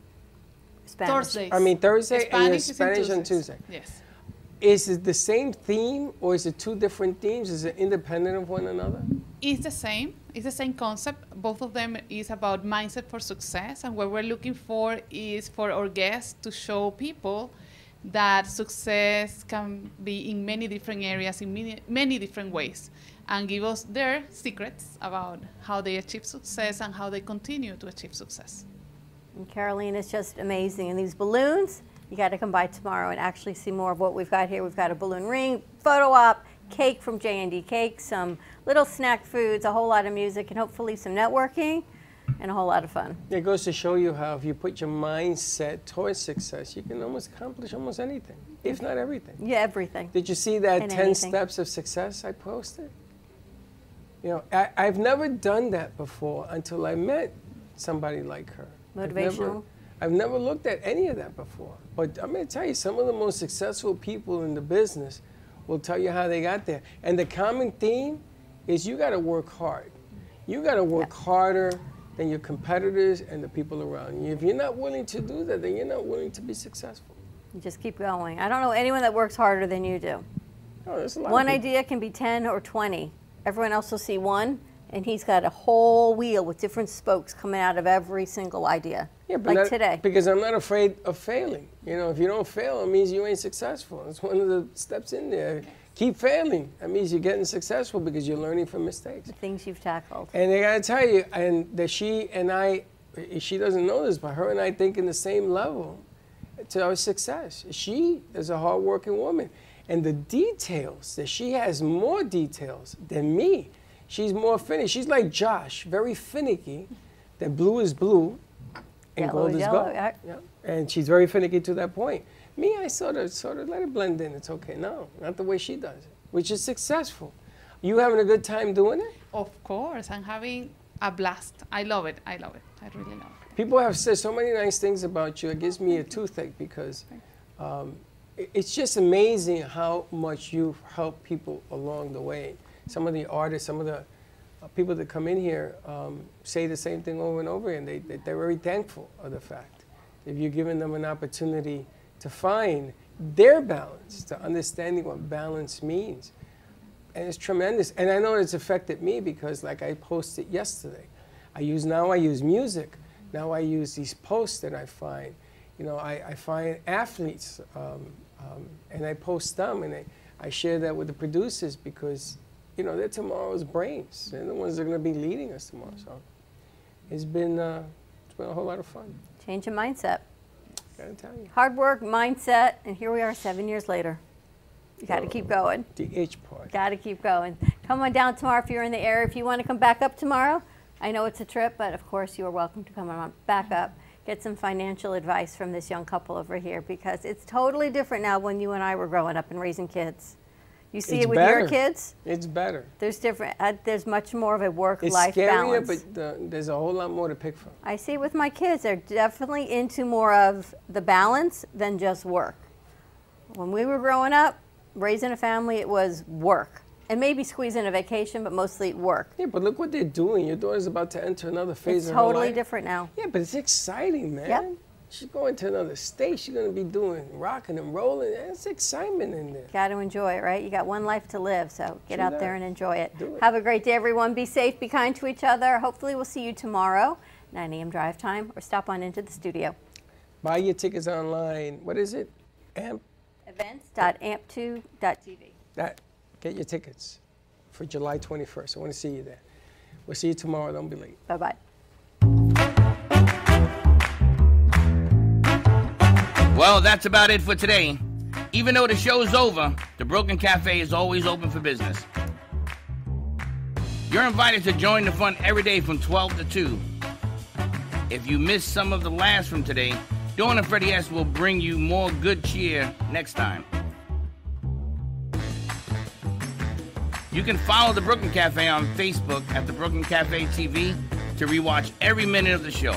Spanish. Thursdays. I mean Thursday, and Spanish is on Spanish on Tuesday. Yes. Is it the same theme, or is it two different themes? Is it independent of one another? It's the same. It's the same concept. Both of them is about mindset for success, and what we're looking for is for our guests to show people that success can be in many different areas, in many, many different ways, and give us their secrets about how they achieve success and how they continue to achieve success. And Caroline is just amazing. And these balloons, you got to come by tomorrow and actually see more of what we've got here. We've got a balloon ring, photo op, cake from J&D Cake, some little snack foods, a whole lot of music, and hopefully some networking and a whole lot of fun. It goes to show you how if you put your mindset towards success, you can almost accomplish almost anything, if not everything. Yeah, everything. Did you see that And 10 anything. steps of success I posted? You know, I, I've never done that before until I met somebody like her. I've never, Motivational. I've never looked at any of that before. But I'm going to tell you, some of the most successful people in the business will tell you how they got there. And the common theme is you got to work hard. You got to work harder than your competitors and the people around you. If you're not willing to do that, then you're not willing to be successful. You just keep going. I don't know anyone that works harder than you do. Oh, there's a lot of One idea can be 10 or 20. Everyone else will see one, and he's got a whole wheel with different spokes coming out of every single idea. Yeah, but like not- today. Because I'm not afraid of failing. You know, if you don't fail, it means you ain't successful. It's one of the steps in there. Keep failing. That means you're getting successful because you're learning from mistakes. The Things you've tackled. And I gotta tell you, and that she and I, she doesn't know this, but her and I think in the same level to our success. She is a hardworking woman. And the details that she has more details than me. She's more finicky. She's like Josh, very finicky. That blue is blue and Yellow gold is is yellow, gold. yeah. Yeah. And she's very finicky to that point. Me, I sort of sort of let it blend in. It's okay. No, not the way she does it, which is successful. You having a good time doing it? Of course, I'm having a blast. I love it. I love it. I really love it. People have said so many nice things about you. It gives me a toothache because um, it's just amazing how much you've helped people along the way. Some of the artists, some of the uh, people that come in here um, say the same thing over and over again. They, they, they're very thankful of the fact if you're giving them an opportunity to find their balance, to understanding what balance means. And it's tremendous. And I know it's affected me because, like I posted yesterday, I use now I use music. Now I use these posts that I find. You know, I, I find athletes um, um, and I post them and I, I share that with the producers because, you know, they're tomorrow's brains. They're the ones that are going to be leading us tomorrow. So it's been, uh, it's been a whole lot of fun. Change of mindset. Gotta tell you. Hard work, mindset, and here we are seven years later. You got to keep going. The H part. Got to keep going. Come on down tomorrow if you're in the area. If you want to come back up tomorrow, I know it's a trip, but of course you are welcome to come on back up. Get some financial advice from this young couple over here because it's totally different now when you and I were growing up and raising kids. You see It's it with better. your kids. It's better. There's different. Uh, there's much more of a work-life it's scarier, balance. but the, there's a whole lot more to pick from. I see with my kids, they're definitely into more of the balance than just work. When we were growing up, raising a family, it was work. And maybe squeeze in a vacation, but mostly work. Yeah, but look what they're doing. Your daughter's about to enter another phase It's of her totally life. different now. Yeah, but it's exciting, man. Yep. She's going to another state. She's going to be doing rocking and rolling. There's excitement in there. Got to enjoy it, right? You got one life to live, so get out there and enjoy it. It. Have a great day, everyone. Be safe, be kind to each other. Hopefully, we'll see you tomorrow, 9 a.m. drive time, or stop on into the studio. Buy your tickets online. What is it? Amp. Events.amp2.tv. That. Get your tickets for July 21st. I want to see you there. We'll see you tomorrow. Don't be late. Bye bye. Well, that's about it for today. Even though the show's over, the Brooklyn Cafe is always open for business. You're invited to join the fun every day from 12 to 2. If you missed some of the laughs from today, Dawn and Freddie S will bring you more good cheer next time. You can follow the Brooklyn Cafe on Facebook at the Brooklyn Cafe TV to rewatch every minute of the show.